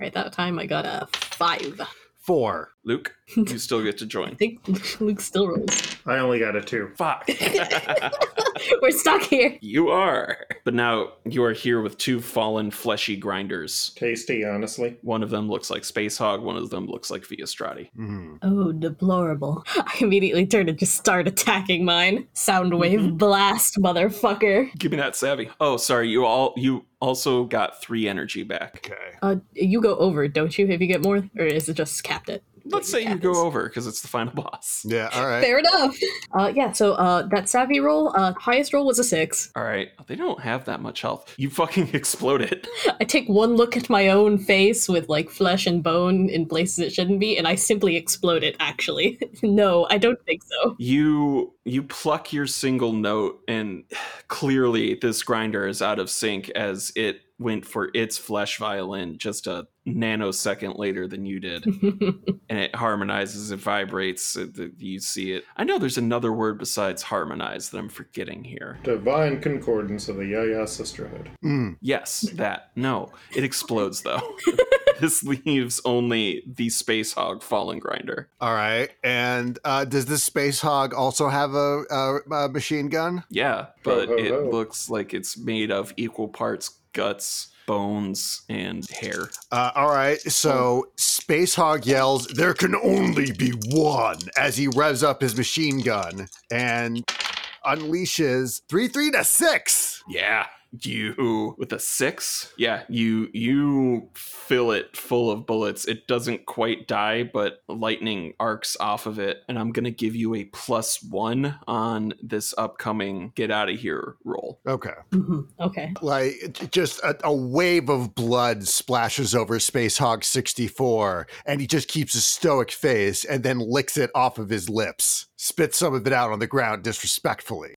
C: Right that time, I got a five.
E: Four.
B: Luke, you still get to join.
C: I
B: join.
C: think Luke still rolls.
A: I only got a two.
B: Fuck.
C: We're stuck here.
B: you are. But now you are here with two fallen fleshy grinders.
A: Tasty, honestly.
B: One of them looks like Space Hog, one of them looks like Via Strati.
E: Hmm.
C: Oh, deplorable. I immediately turn to just start attacking mine. Soundwave blast, motherfucker.
B: Give me that savvy. Oh, sorry, you all you also got three energy back.
E: Okay.
C: Uh, you go over, don't you, if you get more? Or is it just capped at?
B: Let's say you go over because it's the final boss.
E: Yeah. All right.
C: Fair enough. Uh, yeah, so uh, that savvy roll, uh, highest roll was a six.
B: All right, they don't have that much health. You fucking explode it.
C: I take one look at my own face with like flesh and bone in places it shouldn't be, and I simply explode it, actually. no, I don't think so.
B: You you pluck your single note, and clearly this grinder is out of sync as it went for its flesh violin just a nanosecond later than you did. and it harmonizes, it vibrates, it, it- you see it. I know there's another word besides harmonize that I'm forgetting here.
A: Divine concordance of the Ya-Ya Sisterhood.
E: Hmm.
B: Yes, that. No, it explodes though. this leaves only the space hog fallen grinder.
E: All right. And uh, does this space hog also have a, a, a machine gun?
B: Yeah, but
A: Ho, ho,
B: it
A: ho.
B: looks like it's made of equal parts guts, bones, and hair.
E: Uh, all right. So Space Hog yells, "There can only be one!" as he revs up his machine gun and unleashes three, three to six.
B: Yeah. You with a six, yeah, you you fill it full of bullets. It doesn't quite die, but lightning arcs off of it, and I'm gonna give you a plus one on this upcoming get out of here roll.
E: Okay.
C: Mhm, Okay.
E: Like just a, a wave of blood splashes over Space Hog 64, and he just keeps a stoic face and then licks it off of his lips, spits some of it out on the ground disrespectfully.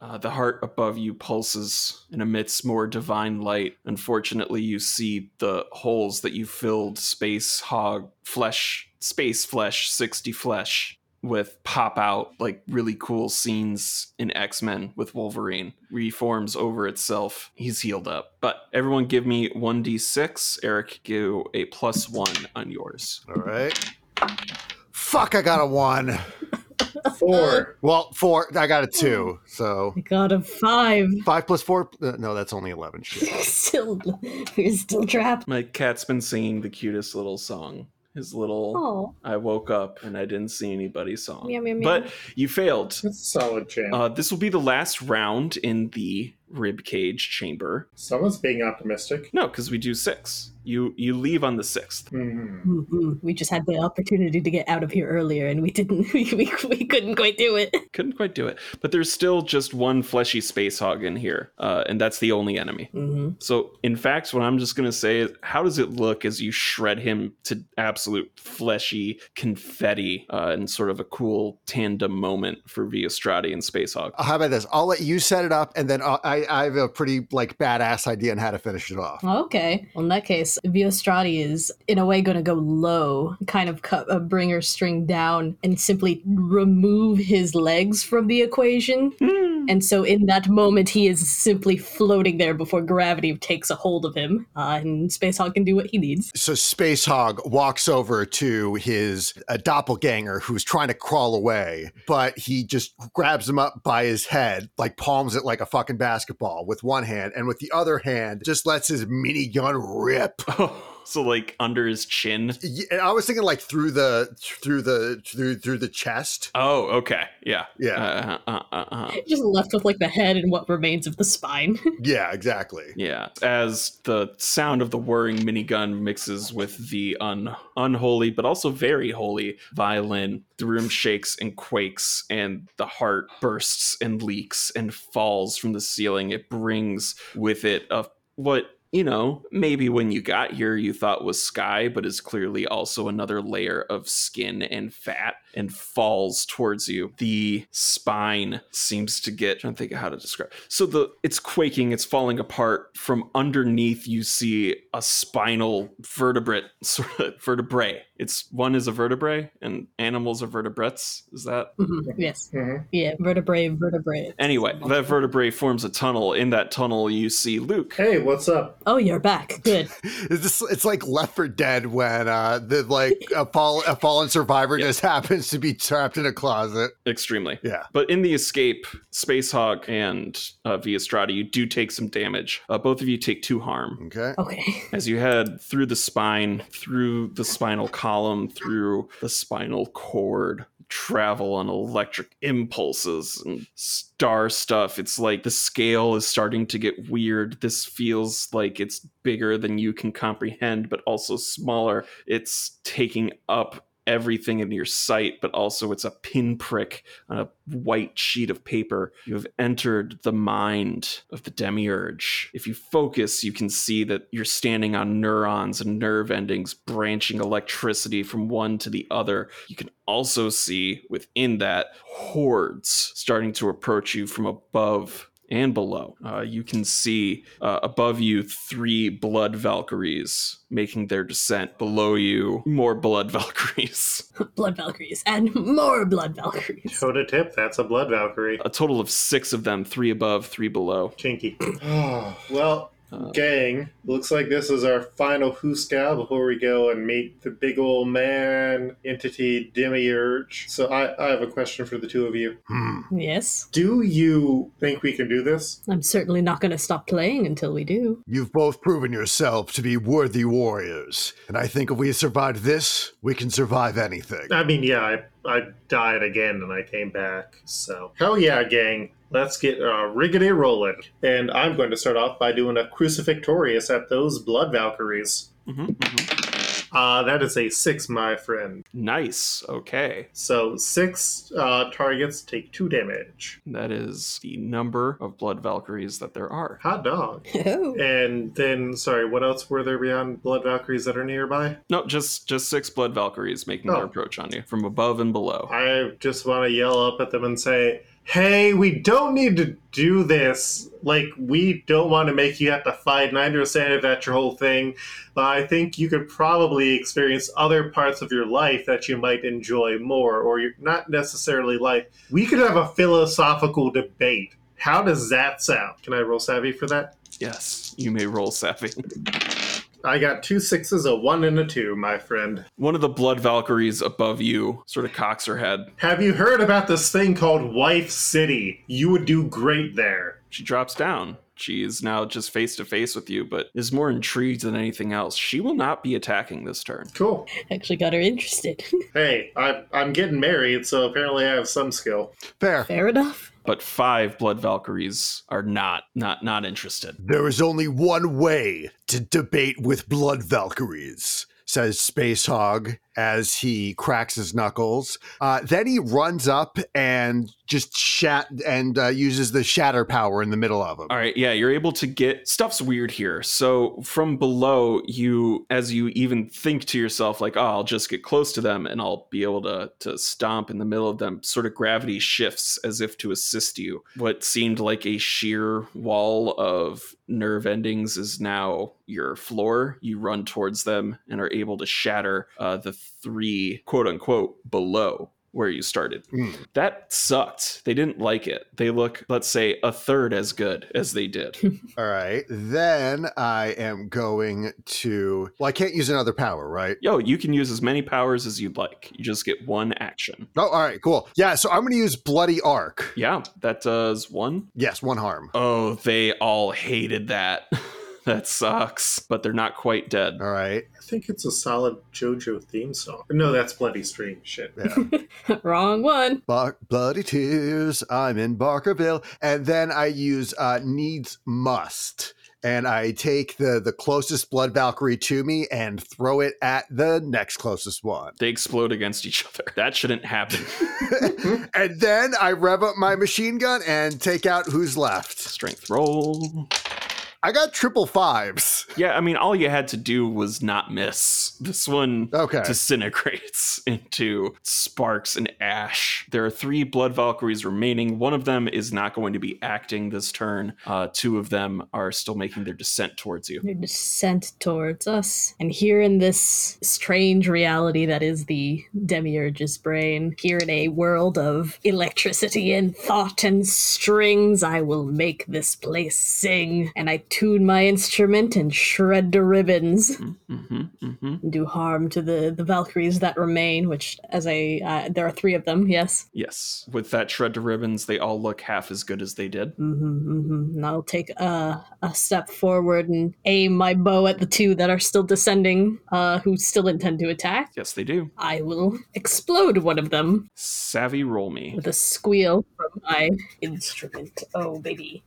B: Uh, the heart above you pulses and emits more divine light. Unfortunately, you see the holes that you filled space hog flesh, space flesh, 60 flesh with pop out like really cool scenes in X Men with Wolverine. Reforms over itself. He's healed up. But everyone give me 1d6. Eric, give a plus one on yours.
E: All right. Fuck, I got a one.
A: Four.
E: Well, four. I got a two. So
C: I got a five.
E: five plus four. uh, No, that's only 11.
C: Still, we're still trapped.
B: My cat's been singing the cutest little song. his little
C: Oh,
B: I woke up and I didn't see anybody song.
C: meow meow meow.
B: But you failed.
A: That's a solid chance.
B: Uh, this will be the last round in the rib cage chamber.
A: Someone's being optimistic.
B: No, because we do six. You you leave on the sixth.
A: Mhm.
C: Mhm. we just had the opportunity to get out of here earlier, and we didn't. We, we, we couldn't quite do it.
B: Couldn't quite do it, but there's still just one fleshy space hog in here, uh, and that's the only enemy.
C: hmm
B: So, in fact, what I'm just gonna say is, how does it look as you shred him to absolute fleshy confetti uh, in sort of a cool tandem moment for Viastrati and Space Hog?
E: How about this? I'll let you set it up, and then uh, I, I have a pretty like badass idea on how to finish it off.
C: Okay. Well, in that case, Viastrati is in a way going to go low, kind of cut uh, a bringer string down, and simply remove his legs from the equation. Hmm. And so, in that moment, he is simply floating there before gravity takes a hold of him, uh, and Space Hog can do what he needs.
E: So Space Hog walks over to his uh, doppelganger who's trying to crawl away, but he just grabs him up by his head, like palms it like a fucking basketball with one hand, and with the other hand just lets his minigun rip.
B: so, like under his chin.
E: Yeah, I was thinking like through the through the through through the chest.
B: Oh, okay, yeah,
E: Yeah.
B: uh, uh, uh, uh.
C: Just left with like the head and what remains of the spine.
E: Yeah, exactly.
B: Yeah, as the sound of the whirring minigun mixes with the un- unholy but also very holy violin, the room shakes and quakes, and the heart bursts and leaks and falls from the ceiling. It brings with it a what you know, maybe when you got here you thought was sky, but is clearly also another layer of skin and fat and falls towards you. The spine seems to get trying to think of how to describe. So the it's quaking, it's falling apart. From underneath you see a spinal vertebrate sort of vertebrae. It's one is a vertebrae and animals are vertebrates. Is that
C: Mhm, Yes.
A: Mhm.
C: Yeah. Vertebrae, vertebrae.
B: Anyway, that vertebrae forms a tunnel. In that tunnel, you see Luke.
A: Hey, what's up?
C: Oh, you're back. Good.
E: It's just, it's like Left 4 Dead when uh the like a fall a fallen survivor
B: Yep.
E: just happens to be trapped in a closet.
B: Extremely.
E: Yeah.
B: But in the escape, Space Hog and uh, Via Strati, you do take some damage. Uh, both of you take two harm.
E: Okay.
C: Okay.
B: As you head through the spine, through the spinal column, through the spinal cord, travel on electric impulses and star stuff. It's like the scale is starting to get weird. This feels like it's bigger than you can comprehend, but also smaller. It's taking up everything in your sight, but also it's a pinprick on a white sheet of paper. You have entered the mind of the demiurge. If you focus, you can see that you're standing on neurons and nerve endings branching electricity from one to the other. You can also see within that hordes starting to approach you from above and below. Uh, you can see uh, above you three blood Valkyries making their descent. Below you, more blood Valkyries.
C: blood Valkyries and more blood Valkyries.
A: Toe to tip, that's a blood Valkyrie.
B: A total of six of them, three above, three below.
A: Chinky. Oh, well, gang, looks like this is our final Huska before we go and meet the big old man entity Demiurge. So I, I have a question for the two of you.
E: Hmm.
C: Yes.
A: Do you think we can do this?
C: I'm certainly not going to stop playing until we do.
E: You've both proven yourself to be worthy warriors, and I think if we survive this, we can survive anything.
A: I mean, yeah, I, I died again and I came back. So, hell yeah, gang. Let's get uh, riggedy rolling. And I'm going to start off by doing a crucifixtorious at those blood Valkyries.
B: mhm, mhm.
A: Uh, that is a six, my friend.
B: Nice. Okay.
A: So, six uh, targets take two damage.
B: That is the number of blood Valkyries that there are.
A: Hot dog.
C: Oh.
A: And then, sorry, what else were there beyond blood Valkyries that are nearby?
B: No, just just six blood Valkyries making their
A: Oh.
B: approach on you from above and below.
A: I just want to yell up at them and say, hey, we don't need to do this. Like, we don't want to make you have to fight, and I understand if that's your whole thing, but I think you could probably experience other parts of your life that you might enjoy more, or you're not necessarily like. We could have a philosophical debate. How does that sound? Can I roll savvy for that?
B: Yes, you may roll savvy.
A: I got two sixes, a one, and a two, my friend.
B: One of the blood Valkyries above you sort of cocks her head.
A: Have you heard about this thing called Wife City? You would do great there.
B: She drops down. She is now just face to face with you, but is more intrigued than anything else. She will not be attacking this turn.
A: Cool.
C: Actually got her interested.
A: Hey, I, I'm getting married, so apparently I have some skill.
E: Fair.
C: Fair enough.
B: But five blood Valkyries are not not not interested.
E: There is only one way to debate with blood Valkyries, says Space Hog as he cracks his knuckles. Uh, then he runs up and just shat and uh, uses the shatter power in the middle of him.
B: All right, yeah, you're able to get stuff's weird here. So from below, you as you even think to yourself like, "Oh, I'll just get close to them and I'll be able to to stomp in the middle of them." Sort of gravity shifts as if to assist you. What seemed like a sheer wall of nerve endings is now your floor. You run towards them and are able to shatter uh, the three quote unquote below where you started.
E: Mm.
B: That sucked. They didn't like it. They look, let's say, a third as good as they did.
E: All right. Then I am going to. Well, I can't use another power, right?
B: Yo, you can use as many powers as you'd like. You just get one action.
E: Oh, all right. Cool. Yeah. So I'm going to use Bloody Arc.
B: Yeah, that does one.
E: Yes, one harm.
B: Oh, they all hated that. that sucks. But they're not quite dead.
E: All right.
A: I think it's a solid JoJo theme song. No, that's Bloody Stream. Shit.
E: Yeah.
C: Wrong one.
E: Bar- bloody tears. I'm in Barkerville, and then I use uh, needs must, and I take the the closest blood Valkyrie to me and throw it at the next closest one.
B: They explode against each other. That shouldn't happen.
E: and then I rev up my machine gun and take out who's left.
B: Strength roll.
E: I got triple fives.
B: Yeah, I mean, all you had to do was not miss. This one
E: Okay.
B: disintegrates into sparks and ash. There are three Blood Valkyries remaining. One of them is not going to be acting this turn. Uh, two of them are still making their descent towards you.
C: Their descent towards us. And here in this strange reality that is the Demiurge's brain, here in a world of electricity and thought and strings, I will make this place sing. And I tune my instrument and shred to ribbons
B: hmm hmm
C: and do harm to the, the Valkyries that remain, which, as I, uh, there are three of them, yes.
B: Yes, with that shred to ribbons, they all look half as good as they did.
C: hmm hmm And I'll take a, a step forward and aim my bow at the two that are still descending, uh, who still intend to attack.
B: Yes, they do.
C: I will explode one of them
B: Savvy, roll me.
C: with a squeal from my instrument. Oh, baby.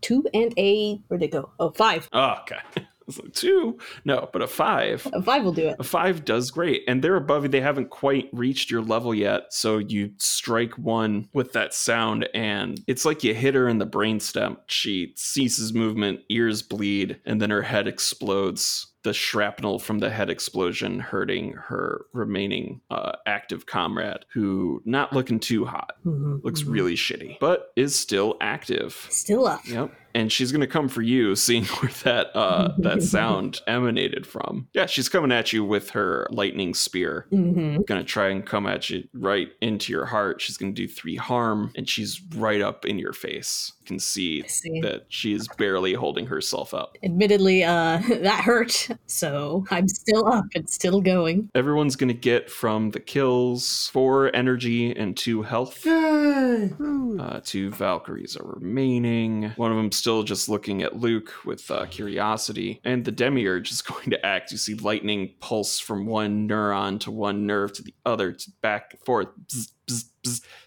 C: Two and a. Where'd it go? Oh, five.
B: Oh, okay. Like two, no, but a five.
C: A five will do it.
B: A five does great, and they're above you. They haven't quite reached your level yet, so you strike one with that sound, and it's like you hit her in the brainstem. She ceases movement, ears bleed, and then her head explodes. The shrapnel from the head explosion hurting her remaining uh, active comrade, who not looking too hot,
C: Mhm,
B: looks
C: mhm.
B: really shitty, but is still active.
C: Still up.
B: Yep. And she's gonna come for you, seeing where that uh that sound emanated from. Yeah, she's coming at you with her lightning spear.
C: hmm
B: Gonna try and come at you right into your heart. She's gonna do three harm, and she's right up in your face. You can see
C: see.
B: that she is barely holding herself up.
C: Admittedly, uh, that hurt. So I'm still up and still going.
B: Everyone's gonna get from the kills four energy and two health.
A: Yay!
B: Uh, two Valkyries are remaining. One of them still just looking at Luke with uh, curiosity. And the Demiurge is going to act. You see lightning pulse from one neuron to one nerve to the other, to back and forth. Bzz, bzz, bzz,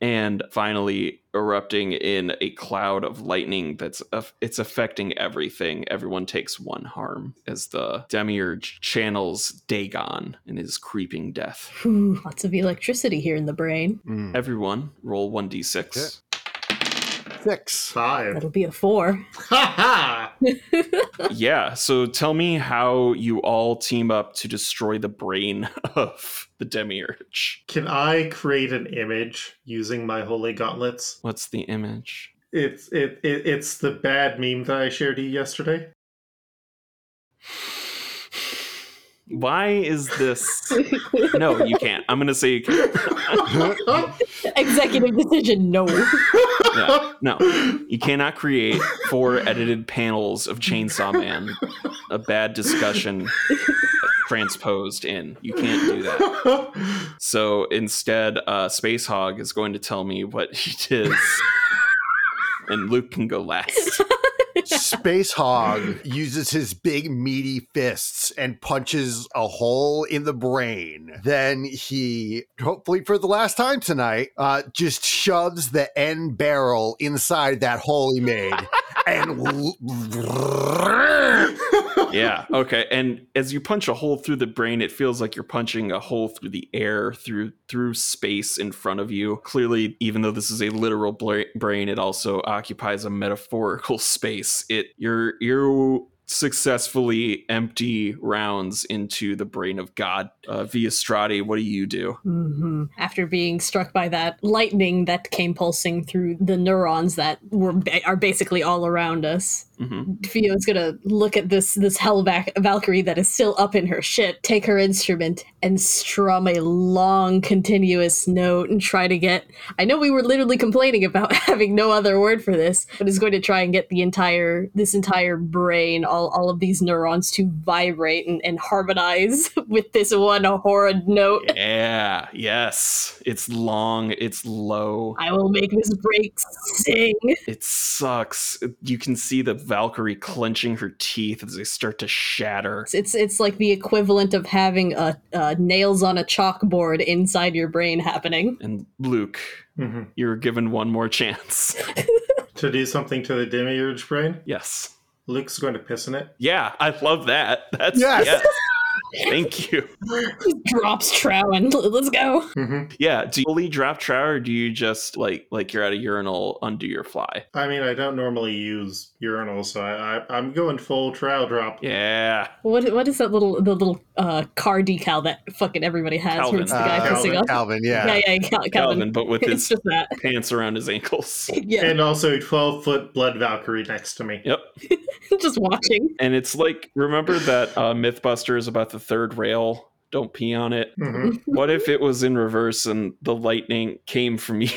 B: and finally erupting in a cloud of lightning that's aff- it's affecting everything. Everyone takes one harm as the Demiurge channels Dagon in his creeping death.
C: Whew, lots of electricity here in the brain.
E: Mm.
B: Everyone roll 1d6.
E: Six.
A: Five.
C: That'll be a four.
A: Ha ha!
B: yeah, so tell me how you all team up to destroy the brain of the demiurge.
A: Can I create an image using my holy gauntlets?
B: What's the image?
A: It's it, it it's the bad meme that I shared you yesterday.
B: Why is this? No, you can't. I'm gonna say you can't.
C: Executive decision, no.
B: Yeah, no, you cannot create four edited panels of Chainsaw Man. A bad discussion transposed in. You can't do that. So instead, uh, Space Hog is going to tell me what he did. and Luke can go last.
E: Space Hog uses his big meaty fists and punches a hole in the brain. Then he, hopefully for the last time tonight, uh, just shoves the end barrel inside that hole he made. and
B: yeah. Okay. And as you punch a hole through the brain, it feels like you're punching a hole through the air, through through space in front of you. Clearly, even though this is a literal brain, it also occupies a metaphorical space. It you're you're successfully empty rounds into the brain of God. Uh, via Strati, what do you do?
C: hmm After being struck by that lightning that came pulsing through the neurons that were ba- are basically all around us,
B: hmm
C: Fio's gonna look at this this hell vac- Valkyrie that is still up in her shit, take her instrument, and strum a long, continuous note and try to get. I know we were literally complaining about having no other word for this, but is going to try and get the entire this entire brain, all all of these neurons to vibrate and, and harmonize with this one horrid note.
B: Yeah. Yes. It's long. It's low.
C: I will make this break sing.
B: It sucks. You can see the Valkyrie clenching her teeth as they start to shatter.
C: It's it's like the equivalent of having a, a nails on a chalkboard inside your brain happening.
B: And Luke,
A: Mhm.
B: you're given one more chance.
A: To do something to the demiurge brain,
B: yes.
A: Luke's going to piss in it.
B: Yeah, I love that. That's
E: Yes.
B: yes. Thank you.
C: Drops Trow and let's go.
A: hmm
B: Yeah. Do you fully drop trow or do you just like like you're at a urinal undo your fly?
A: I mean, I don't normally use urinals, so I, I, I'm going full trow drop.
B: Yeah.
C: What what is that little the little uh, car decal that fucking everybody has?
B: Calvin.
C: It's the guy
E: Uh,
C: pissing up.
E: Calvin, yeah.
C: Yeah, yeah, Cal- Calvin.
B: Calvin, but with his
C: just that.
B: pants around his ankles.
C: Yeah,
A: And also a 12 foot blood Valkyrie next to me.
B: Yep.
C: just watching.
B: And it's like remember that uh, is about the third rail? Don't pee on it.
A: hmm
B: What if it was in reverse and the lightning came from you?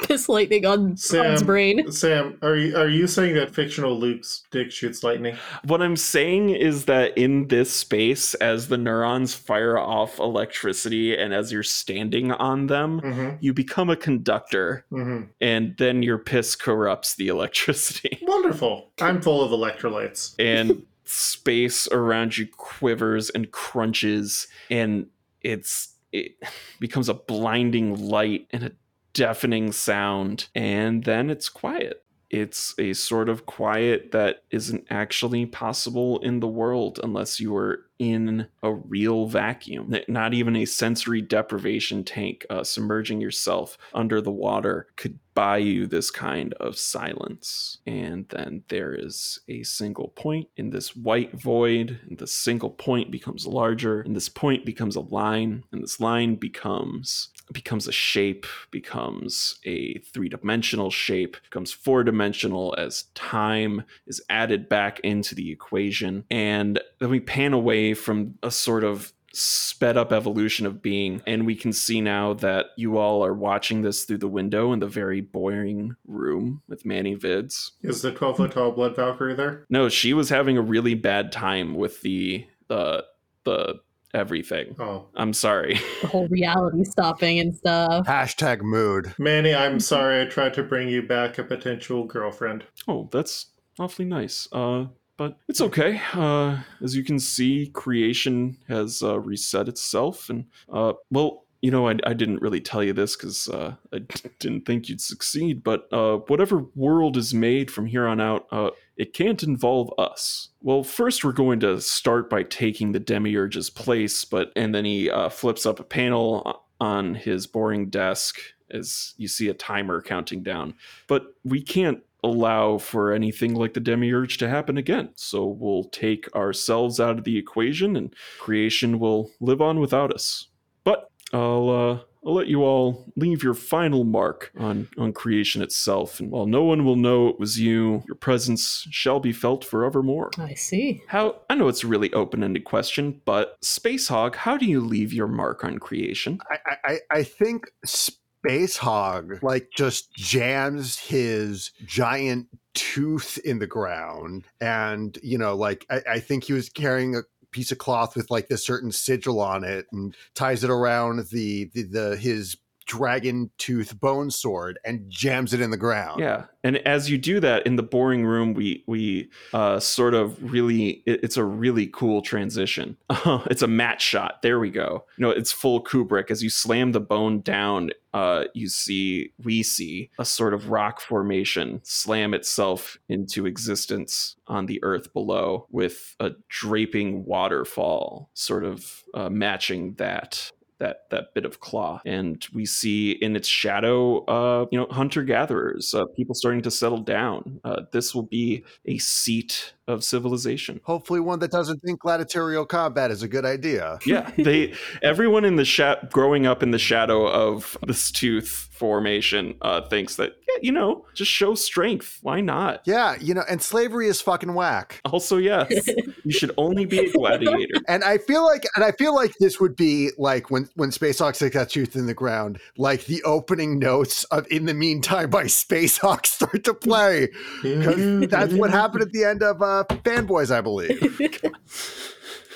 C: Piss lightning on Sam's brain.
A: Sam, are you are you saying that fictional Luke's dick shoots lightning?
B: What I'm saying is that in this space, as the neurons fire off electricity and as you're standing on them,
A: hmm
B: you become a conductor,
A: hmm
B: and then your piss corrupts the electricity.
A: Wonderful. I'm full of electrolytes.
B: And space around you quivers and crunches, and it's it becomes a blinding light and a deafening sound, and then it's quiet. It's a sort of quiet that isn't actually possible in the world unless you are in a real vacuum. Not even a sensory deprivation tank uh, submerging yourself under the water could buy you this kind of silence. And then there is a single point in this white void, and the single point becomes larger, and this point becomes a line, and this line becomes becomes a shape, becomes a three-dimensional shape, becomes four-dimensional as time is added back into the equation. And then we pan away from a sort of sped up evolution of being and we can see now that you all are watching this through the window in the very boring room with Manny Vids.
A: Is the 12 foot tall blood Valkyrie there?
B: No, she was having a really bad time with the the the everything.
A: Oh.
B: I'm sorry.
C: The whole reality stopping and stuff.
E: Hashtag mood.
A: Manny, I'm sorry I tried to bring you back a potential girlfriend.
B: Oh, that's awfully nice. Uh, but it's okay. Uh, as you can see, creation has uh, reset itself, and uh, well, you know, I, I didn't really tell you this because uh, I didn't think you'd succeed. But uh, whatever world is made from here on out, uh, it can't involve us. Well, first we're going to start by taking the demiurge's place, but and then he uh, flips up a panel on his boring desk as you see a timer counting down. But we can't allow for anything like the demiurge to happen again. So we'll take ourselves out of the equation and creation will live on without us. But I'll uh I'll let you all leave your final mark on, on creation itself, and while no one will know it was you, your presence shall be felt forevermore.
C: I see.
B: How I know it's a really open-ended question, but Space Hog, how do you leave your mark on creation?
E: I, I, I think Space Hog like just jams his giant tooth in the ground, and you know, like I, I think he was carrying a piece of cloth with like this certain sigil on it, and ties it around the the, the his dragon tooth bone sword and jams it in the ground.
B: Yeah, and as you do that in the boring room, we we uh, sort of really it- it's a really cool transition. it's a matte shot. There we go. You know, it's full Kubrick. As you slam the bone down, uh, you see we see a sort of rock formation slam itself into existence on the earth below, with a draping waterfall sort of uh, matching that that that bit of claw and we see in its shadow uh you know hunter gatherers uh, people starting to settle down. Uh, this will be a seat of civilization.
E: Hopefully, one that doesn't think gladiatorial combat is a good idea.
B: yeah they everyone in the sha- growing up in the shadow of this tooth formation uh thinks that yeah you know just show strength. Why not?
E: Yeah, you know, and slavery is fucking whack.
B: also yes. You should only be a gladiator.
E: And I feel like, and I feel like this would be like when when Space Hog sticks that tooth in the ground, like the opening notes of "In the Meantime" by Spacehog start to play. Because that's what happened at the end of uh, Fanboys, I believe.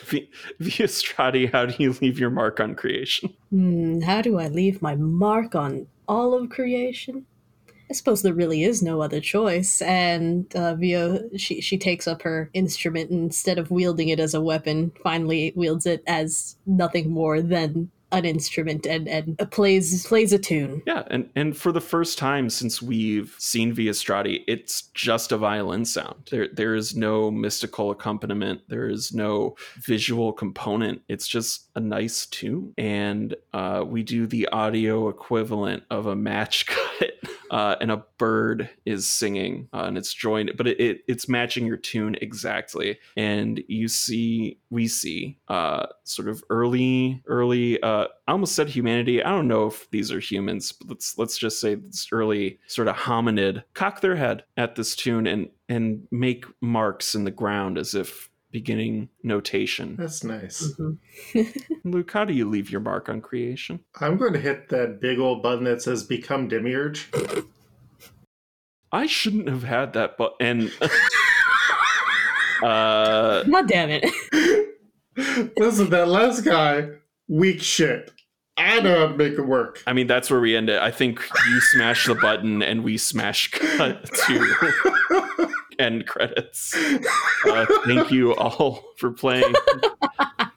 B: V- Viastrati, how do you leave your mark on creation?
C: Hmm, how do I leave my mark on all of creation? I suppose there really is no other choice. And uh, Via, she she takes up her instrument instead of wielding it as a weapon, finally wields it as nothing more than an instrument and and plays plays a tune.
B: Yeah, and and for the first time since we've seen Viastrati, it's just a violin sound. There there is no mystical accompaniment. There is no visual component. It's just a nice tune, and uh, we do the audio equivalent of a match cut. Uh, and a bird is singing, uh, and it's joined, but it, it it's matching your tune exactly. And you see, we see, uh, sort of early, early. Uh, I almost said humanity. I don't know if these are humans, but let's let's just say this early sort of hominid cock their head at this tune and and make marks in the ground as if beginning notation.
A: That's nice.
C: Mhm.
B: Luke, how do you leave your mark on creation?
A: I'm going to hit that big old button that says "Become Demiurge."
B: I shouldn't have had that, button. and uh,
C: God damn it!
A: Listen, that last guy, weak shit. I know how to make it work.
B: I mean that's where we end it. I think you smash the button and we smash cut to end credits. Uh, thank you all for playing.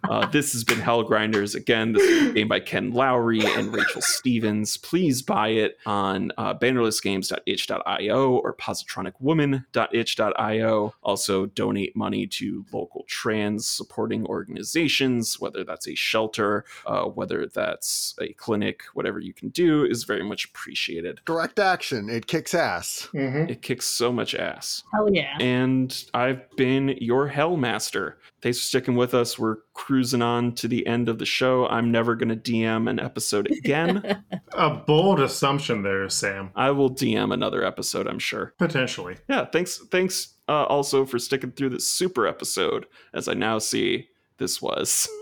B: Uh, this has been Hell Grinders. Again, this is a game by Ken Lowry and Rachel Stevens. Please buy it on uh, bannerlessgames.itch.io or positronicwoman.itch.io. Also, donate money to local trans supporting organizations, whether that's a shelter, uh, whether that's a clinic, whatever you can do is very much appreciated.
E: Direct action, it kicks ass.
A: hmm
B: It kicks so much ass.
C: Hell yeah!
B: And I've been your Hellmaster. Thanks for sticking with us. We're cruising on to the end of the show. I'm never going to DM an episode again.
A: A bold assumption there, Sam.
B: I will DM another episode, I'm sure.
A: Potentially.
B: Yeah, thanks thanks uh, also for sticking through this super episode as I now see this was.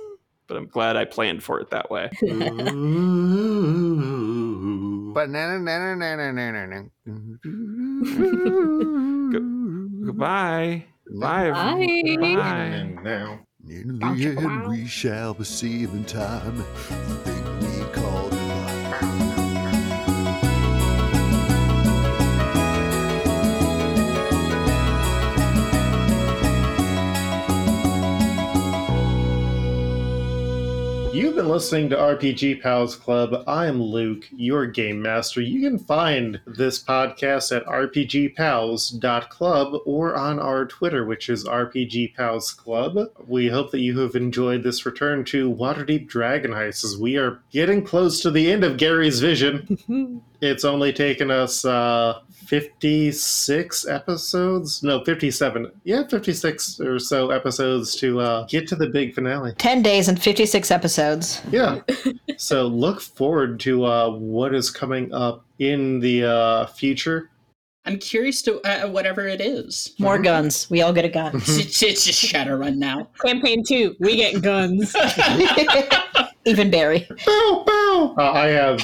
B: But I'm glad I planned for it that way.
A: Ooh.
E: But na na na na na na na
B: Goodbye. Bye, everyone.
C: Bye.
B: Bye.
A: And now.
E: In the end, we shall perceive in time
A: been listening to RPG Pals Club. I'm Luke, your game master. You can find this podcast at rpgpals.club or on our Twitter, which is RPG Pals Club. We hope that you have enjoyed this return to Waterdeep Dragon Heist as we are getting close to the end of Gary's vision. It's only taken us uh, 56 episodes? No, 57. Yeah, 56 or so episodes to uh, get to the big finale.
F: 10 days and 56 episodes.
A: Yeah. so look forward to uh, what is coming up in the uh, future.
G: I'm curious to uh, whatever it is.
F: More guns. We all get a gun.
G: it's, it's just Shadowrun now.
C: Campaign two, we get guns.
F: Even Barry.
A: Bow, bow! Uh, I have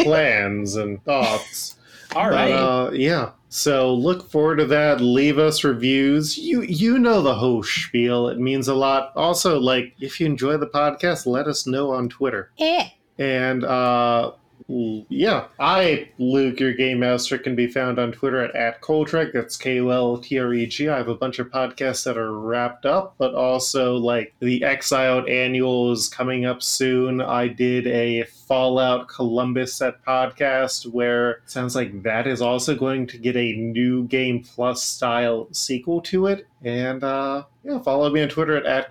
A: plans and thoughts.
G: All
A: But,
G: right.
A: uh, yeah. So look forward to that. Leave us reviews. You you know the whole spiel. It means a lot. Also, like if you enjoy the podcast, let us know on Twitter.
F: Eh.
A: And uh, yeah, I, Luke, your game master, can be found on Twitter at, at Koltreg. That's K O L T R E G. I have a bunch of podcasts that are wrapped up, but also like the Exiled Annual is coming up soon. I did a Fallout Columbus set podcast where sounds like that is also going to get a new game plus style sequel to it. And uh, yeah, follow me on Twitter at, at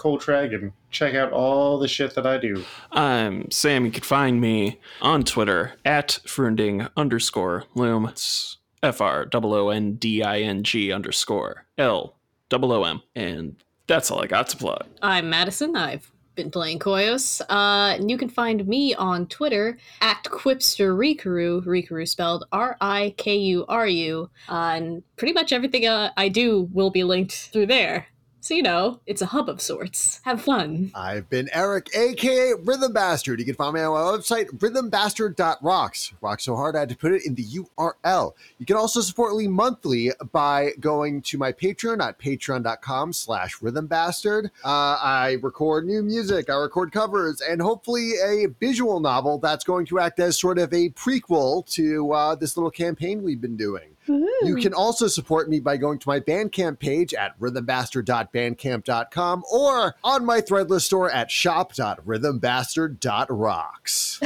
A: check out all the shit that I do.
B: I'm Sam. You can find me on Twitter at Froonding underscore Loom. It's F R O O N D I N G underscore L O O M. And that's all I got to plug.
C: I'm Madison. I've been playing Koyos. Uh, and you can find me on Twitter at Quipster Rikuru, Rikuru spelled R I K U R U. Uh, and pretty much everything uh, I do will be linked through there. So, you know, it's a hub of sorts. Have fun.
E: I've been Eric, aka Rhythm Bastard. You can find me on my website, rhythmbastard.rocks. Rock so hard I had to put it in the URL. You can also support me monthly by going to my Patreon at patreon.com slash rhythmbastard. Uh, I record new music, I record covers, and hopefully a visual novel that's going to act as sort of a prequel to uh, this little campaign we've been doing. You can also support me by going to my Bandcamp page at rhythmbastard.bandcamp.com or on my Threadless store at shop.rhythmbastard.rocks.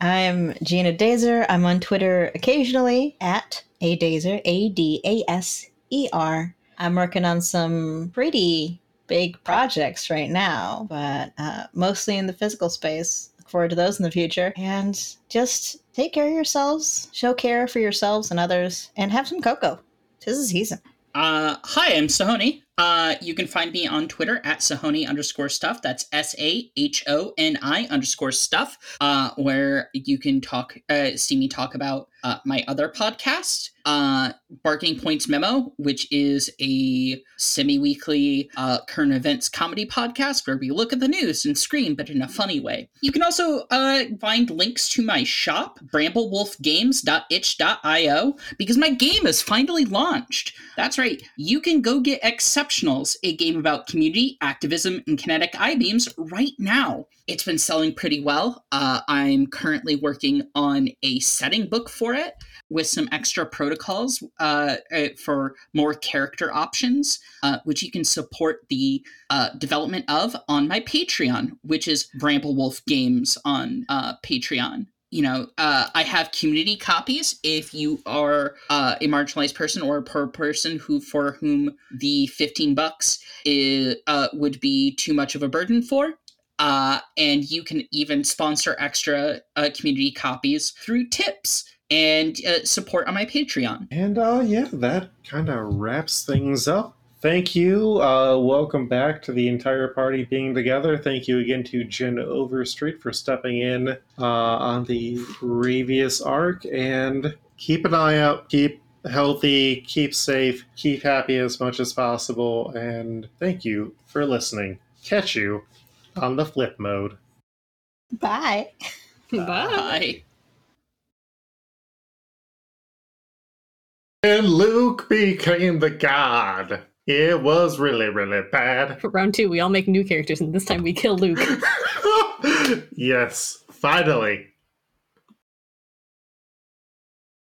F: I'm Gina Daser. I'm on Twitter occasionally at A Daser, A D A S E R. I'm working on some pretty big projects right now, but uh, mostly in the physical space. Look forward to those in the future. And just take care of yourselves, show care for yourselves and others, and have some cocoa. Tis the season.
G: Uh, hi, I'm Sahoni. Uh, you can find me on Twitter at Sahoni underscore stuff. That's S A H O N I underscore stuff, uh, where you can talk, uh, see me talk about uh, my other podcast, uh, Barking Points Memo, which is a semi weekly uh, current events comedy podcast where we look at the news and scream, but in a funny way. You can also uh, find links to my shop, bramblewolfgames.itch.io, because my game is finally launched. That's right, you can go get Exceptionals, a game about community, activism, and kinetic I beams right now. It's been selling pretty well. Uh, I'm currently working on a setting book for it with some extra protocols uh, uh, for more character options, uh, which you can support the uh, development of on my Patreon, which is Bramblewolf Games on uh, Patreon. You know, uh, I have community copies if you are uh, a marginalized person or a poor person who for whom the fifteen bucks is, uh, would be too much of a burden for. Uh, and you can even sponsor extra uh, community copies through tips and uh, support on my Patreon.
A: And uh, yeah, that kind of wraps things up. Thank you. Uh, welcome back to the entire party being together. Thank you again to Jen Overstreet for stepping in uh, on the previous arc. And keep an eye out. Keep healthy. Keep safe. Keep happy as much as possible. And thank you for listening. Catch you on the flip mode.
F: Bye.
C: Bye.
G: Bye.
A: And Luke became the god. It was really, really bad.
C: For round two, we all make new characters, and this time we kill Luke.
A: yes, finally.